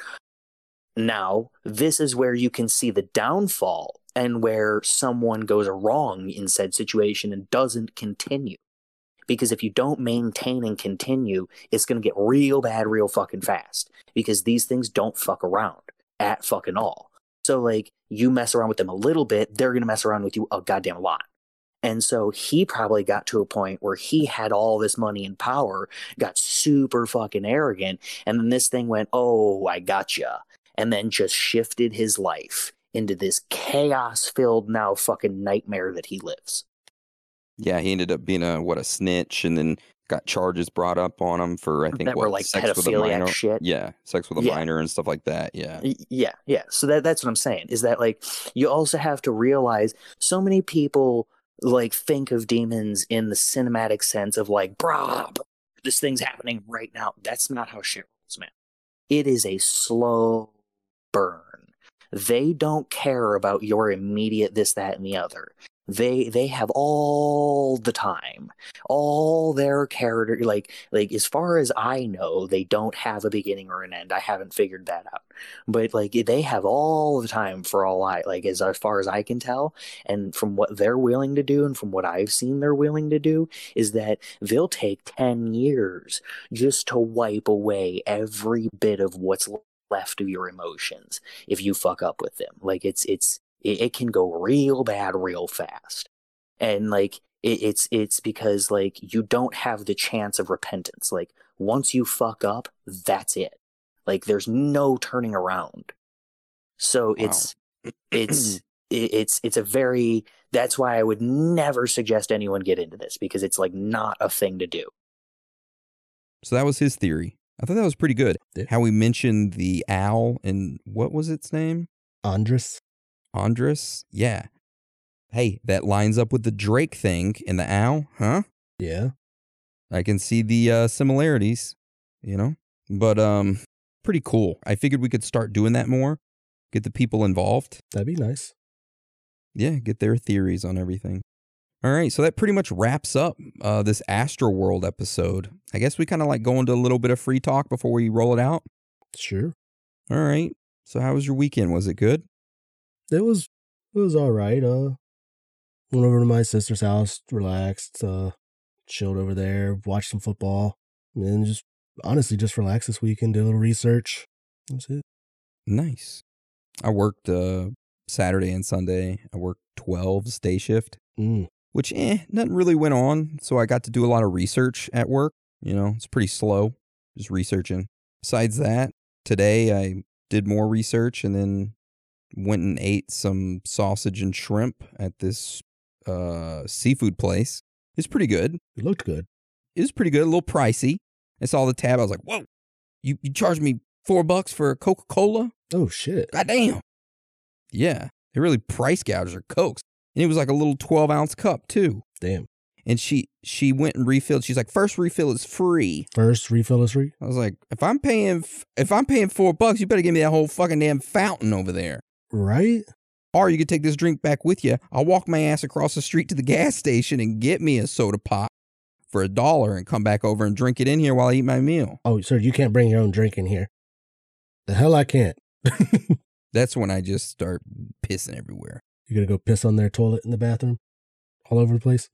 now this is where you can see the downfall and where someone goes wrong in said situation and doesn't continue. Because if you don't maintain and continue, it's going to get real bad real fucking fast. Because these things don't fuck around at fucking all. So, like, you mess around with them a little bit, they're going to mess around with you a goddamn lot. And so he probably got to a point where he had all this money and power, got super fucking arrogant, and then this thing went, oh, I gotcha. And then just shifted his life into this chaos filled now fucking nightmare that he lives. Yeah, he ended up being a what a snitch, and then got charges brought up on him for I think That were, what, like, sex with a pedophiliac minor. shit. Yeah, sex with a Yeah. minor and stuff like that. Yeah, Yeah, yeah. So that that's what I'm saying is that like you also have to realize so many people like think of demons in the cinematic sense of like, brah, this thing's happening right now. That's not how shit rolls, man. It is a slow burn. They don't care about your immediate this, that, and the other. They they have all the time, all their character like like as far as I know, they don't have a beginning or an end. I haven't figured that out but like they have all the time for all I like as, as far as I can tell and from what they're willing to do and from what I've seen they're willing to do is that they'll take 10 years just to wipe away every bit of what's left of your emotions if you fuck up with them like it's it's it, it can go real bad real fast and like it, it's it's because like you don't have the chance of repentance like once you fuck up that's it like there's no turning around. So it's it's it's it's a very that's why I would never suggest anyone get into this because it's like not a thing to do. so that was his theory. I thought that was pretty good. How we mentioned the owl and what was its name? Andres. Andres. Yeah. Hey, that lines up with the Drake thing and the owl, huh? Yeah. I can see the uh, similarities, you know. But um, pretty cool. I figured we could start doing that more. Get the people involved. That'd be nice. Yeah, get their theories on everything. All right, so that pretty much wraps up uh, this Astroworld episode. I guess we kind of like go into a little bit of free talk before we roll it out. Sure. All right. So how was your weekend? Was it good? It was it was all right. Uh went over to my sister's house, relaxed, uh chilled over there, watched some football, and just honestly just relaxed this weekend, did a little research. That's it. Nice. I worked uh, Saturday and Sunday. I worked twelve day shift, Mm. Which eh, nothing really went on. So I got to do a lot of research at work. You know, it's pretty slow, just researching. Besides that, today I did more research and then went and ate some sausage and shrimp at this uh, seafood place. It's pretty good. It looked good. It was pretty good, a little pricey. I saw the tab. I was like, whoa, you, you charged me four bucks for a Coca Cola? Oh shit. God damn. Yeah, they really price gouged their cokes. And it was like a little 12 ounce cup too. Damn. And she she went and refilled. She's like, first refill is free. First refill is free. I was like, if I'm paying if I'm paying four bucks, you better give me that whole fucking damn fountain over there. Right? Or you could take this drink back with you. I'll walk my ass across the street to the gas station and get me a soda pop for a dollar and come back over and drink it in here while I eat my meal. Oh, sir, you can't bring your own drink in here. The hell I can't. That's when I just start pissing everywhere. You're gonna go piss on their toilet in the bathroom? All over the place?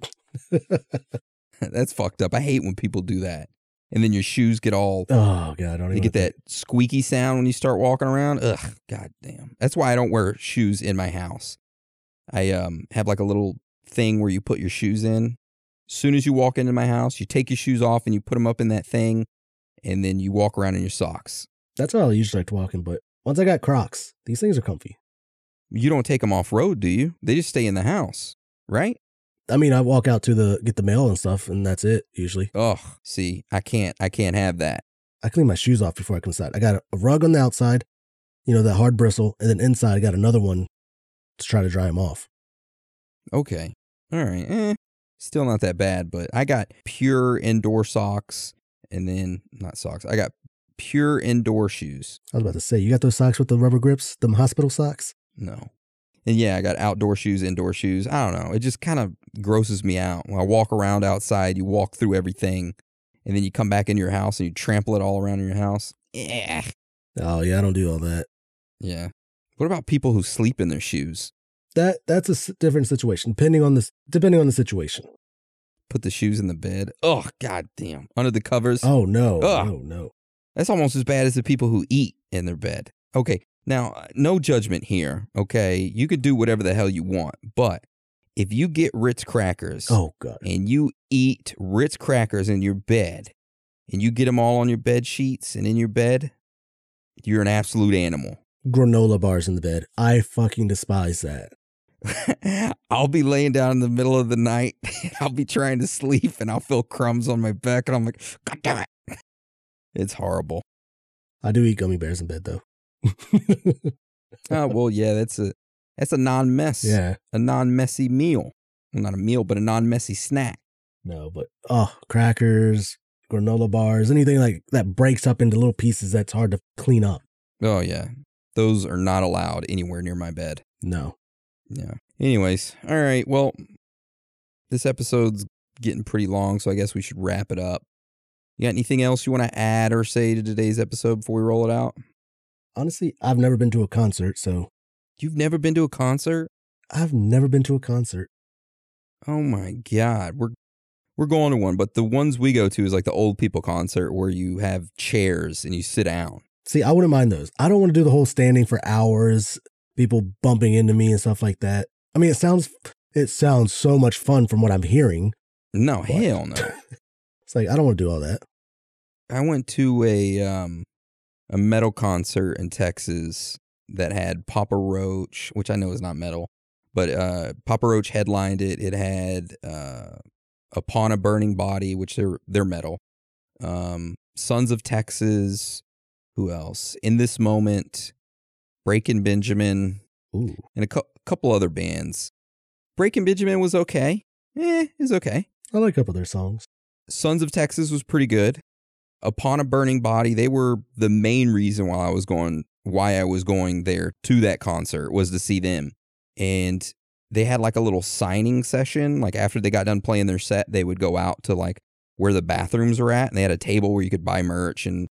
That's fucked up. I hate when people do that. And then your shoes get all Oh god, I even get that squeaky sound when you start walking around. Ugh, god damn. That's why I don't wear shoes in my house. I um have like a little thing where you put your shoes in. As soon as you walk into my house, you take your shoes off and you put them up in that thing, and then you walk around in your socks. That's how I usually like walking, but once I got Crocs, these things are comfy. You don't take them off road, do you? They just stay in the house, right? I mean, I walk out to the get the mail and stuff, and that's it usually. Oh, see, I can't, I can't have that. I clean my shoes off before I come inside. I got a, rug on the outside, you know, that hard bristle, and then inside I got another one to try to dry them off. Okay, all right, eh, still not that bad, but I got pure indoor socks, and then not socks. I got pure indoor shoes. I was about to say, you got those socks with the rubber grips, them hospital socks? No. And yeah, I got outdoor shoes, indoor shoes. I don't know. It just kind of grosses me out. When I walk around outside, you walk through everything, and then you come back into your house and you trample it all around in your house. Yeah. Oh yeah, I don't do all that. Yeah. What about people who sleep in their shoes? That that's a different situation, depending on the depending on the situation. Put the shoes in the bed. Oh, god damn. Under the covers. Oh no, Ugh. no, no. That's almost as bad as the people who eat in their bed. Okay, now, uh, no judgment here, okay? You could do whatever the hell you want, but if you get Ritz crackers Oh god. and you eat Ritz crackers in your bed and you get them all on your bed sheets and in your bed, you're an absolute animal. Granola bars in the bed. I fucking despise that. I'll be laying down in the middle of the night. I'll be trying to sleep and I'll feel crumbs on my back and I'm like, God damn it. It's horrible. I do eat gummy bears in bed though. Oh well, yeah, that's a that's a non mess. yeah. a non messy meal. Well, not a meal, but a non messy snack. No, but oh, crackers, granola bars, anything like that breaks up into little pieces that's hard to clean up. Oh yeah, those are not allowed anywhere near my bed. No. Yeah. Anyways, all right. Well, this episode's getting pretty long, so I guess we should wrap it up. You got anything else you want to add or say to today's episode before we roll it out? Honestly, I've never been to a concert, so You've never been to a concert? I've never been to a concert. Oh my god, we're we're going to one, but the ones we go to is like the old people concert where you have chairs and you sit down. See, I wouldn't mind those. I don't want to do the whole standing for hours, people bumping into me and stuff like that. I mean, it sounds it sounds so much fun from what I'm hearing. No, hell no. It's like I don't want to do all that. I went to a um a metal concert in Texas that had Papa Roach, which I know is not metal, but uh Papa Roach headlined it. It had uh Upon a Burning Body, which they're they're metal. Um Sons of Texas, who else? In this moment, Breaking Benjamin, Ooh. and a cou- couple other bands. Breaking Benjamin was okay. Eh, it was okay. I like a couple of their songs. Sons of Texas was pretty good. Upon a Burning Body, they were the main reason why I was going why I was going there to that concert was to see them. And they had like a little signing session. Like after they got done playing their set, they would go out to like where the bathrooms were at and they had a table where you could buy merch and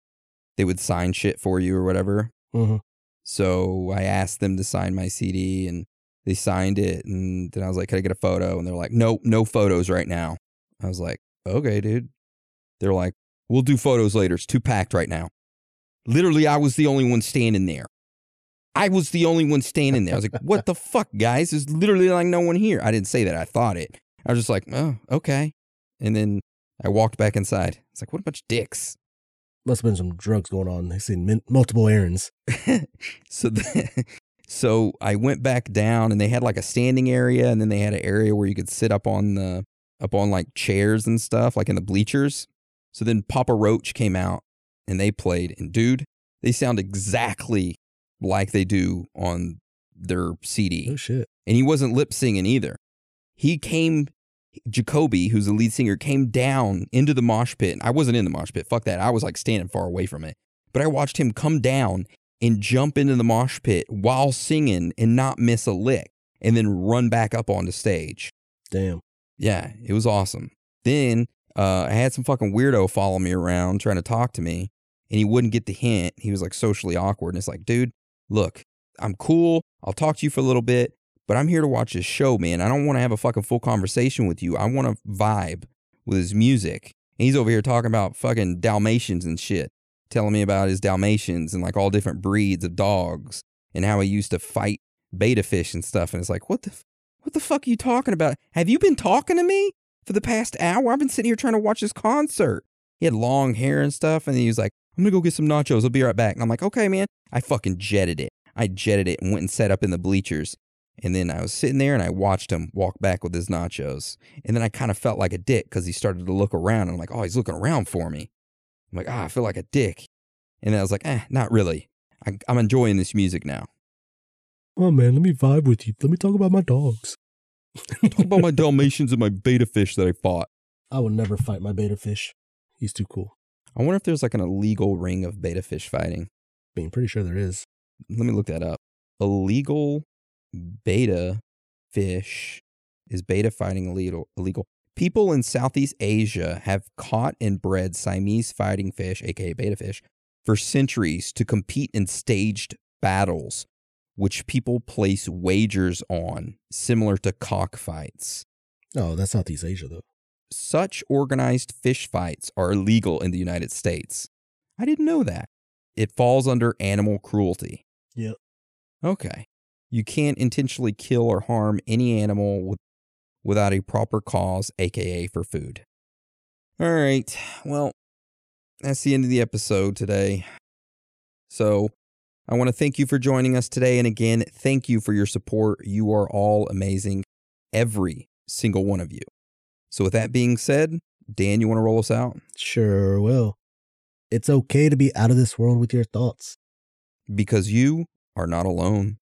they would sign shit for you or whatever. hmm So I asked them to sign my CD and they signed it. And then I was like, Can I get a photo? And they're like, Nope, no photos right now. I was like, Okay, dude. They're like, We'll do photos later. It's too packed right now. Literally, I was the only one standing there. I was the only one standing there. I was like, What the fuck, guys? There's literally like no one here. I didn't say that. I thought it. I was just like, Oh, okay. And then I walked back inside. It's like, What a bunch of dicks. Must have been some drugs going on. They seen multiple errands. so the, so I went back down and they had like a standing area and then they had an area where you could sit up on the up on like chairs and stuff like in the bleachers. So then Papa Roach came out and they played and dude, they sound exactly like they do on their CD. Oh shit. And he wasn't lip singing either. He came, Jacoby, who's the lead singer, came down into the mosh pit. I wasn't in the mosh pit. Fuck that. I was like standing far away from it. But I watched him come down and jump into the mosh pit while singing and not miss a lick and then run back up onto stage. Damn. Yeah, it was awesome. Then uh, I had some fucking weirdo follow me around trying to talk to me, and he wouldn't get the hint. He was like socially awkward. And it's like, dude, look, I'm cool. I'll talk to you for a little bit, but I'm here to watch this show, man. I don't want to have a fucking full conversation with you. I want to vibe with his music. And he's over here talking about fucking Dalmatians and shit, telling me about his Dalmatians and like all different breeds of dogs and how he used to fight betta fish and stuff. And it's like, what the, what the fuck are you talking about? Have you been talking to me for the past hour? I've been sitting here trying to watch this concert. He had long hair and stuff, and he was like, I'm gonna go get some nachos. I'll be right back. And I'm like, okay, man. I fucking jetted it. I jetted it and went and set up in the bleachers. And then I was sitting there and I watched him walk back with his nachos. And then I kind of felt like a dick because he started to look around. And I'm like, oh, he's looking around for me. I'm like, ah, I feel like a dick. And then I was like, eh, not really. I, I'm enjoying this music now. Oh man, let me vibe with you. Let me talk about my dogs. Talk about my Dalmatians and my betta fish that I fought. I will never fight my betta fish. He's too cool. I wonder if there's like an illegal ring of betta fish fighting. I mean, pretty sure there is. Let me look that up. Illegal betta fish is betta fighting illegal illegal. People in Southeast Asia have caught and bred Siamese fighting fish, aka betta fish, for centuries to compete in staged battles, which people place wagers on, similar to cockfights. Oh, that's Southeast Asia though. Such organized fish fights are illegal in the United States. I didn't know that. It falls under animal cruelty. Yep. Okay. You can't intentionally kill or harm any animal with, without a proper cause, aka for food. All right. Well, that's the end of the episode today. So, I want to thank you for joining us today. And again, thank you for your support. You are all amazing, every single one of you. So, with that being said, Dan, you want to roll us out? Sure will. It's okay to be out of this world with your thoughts. Because you are not alone.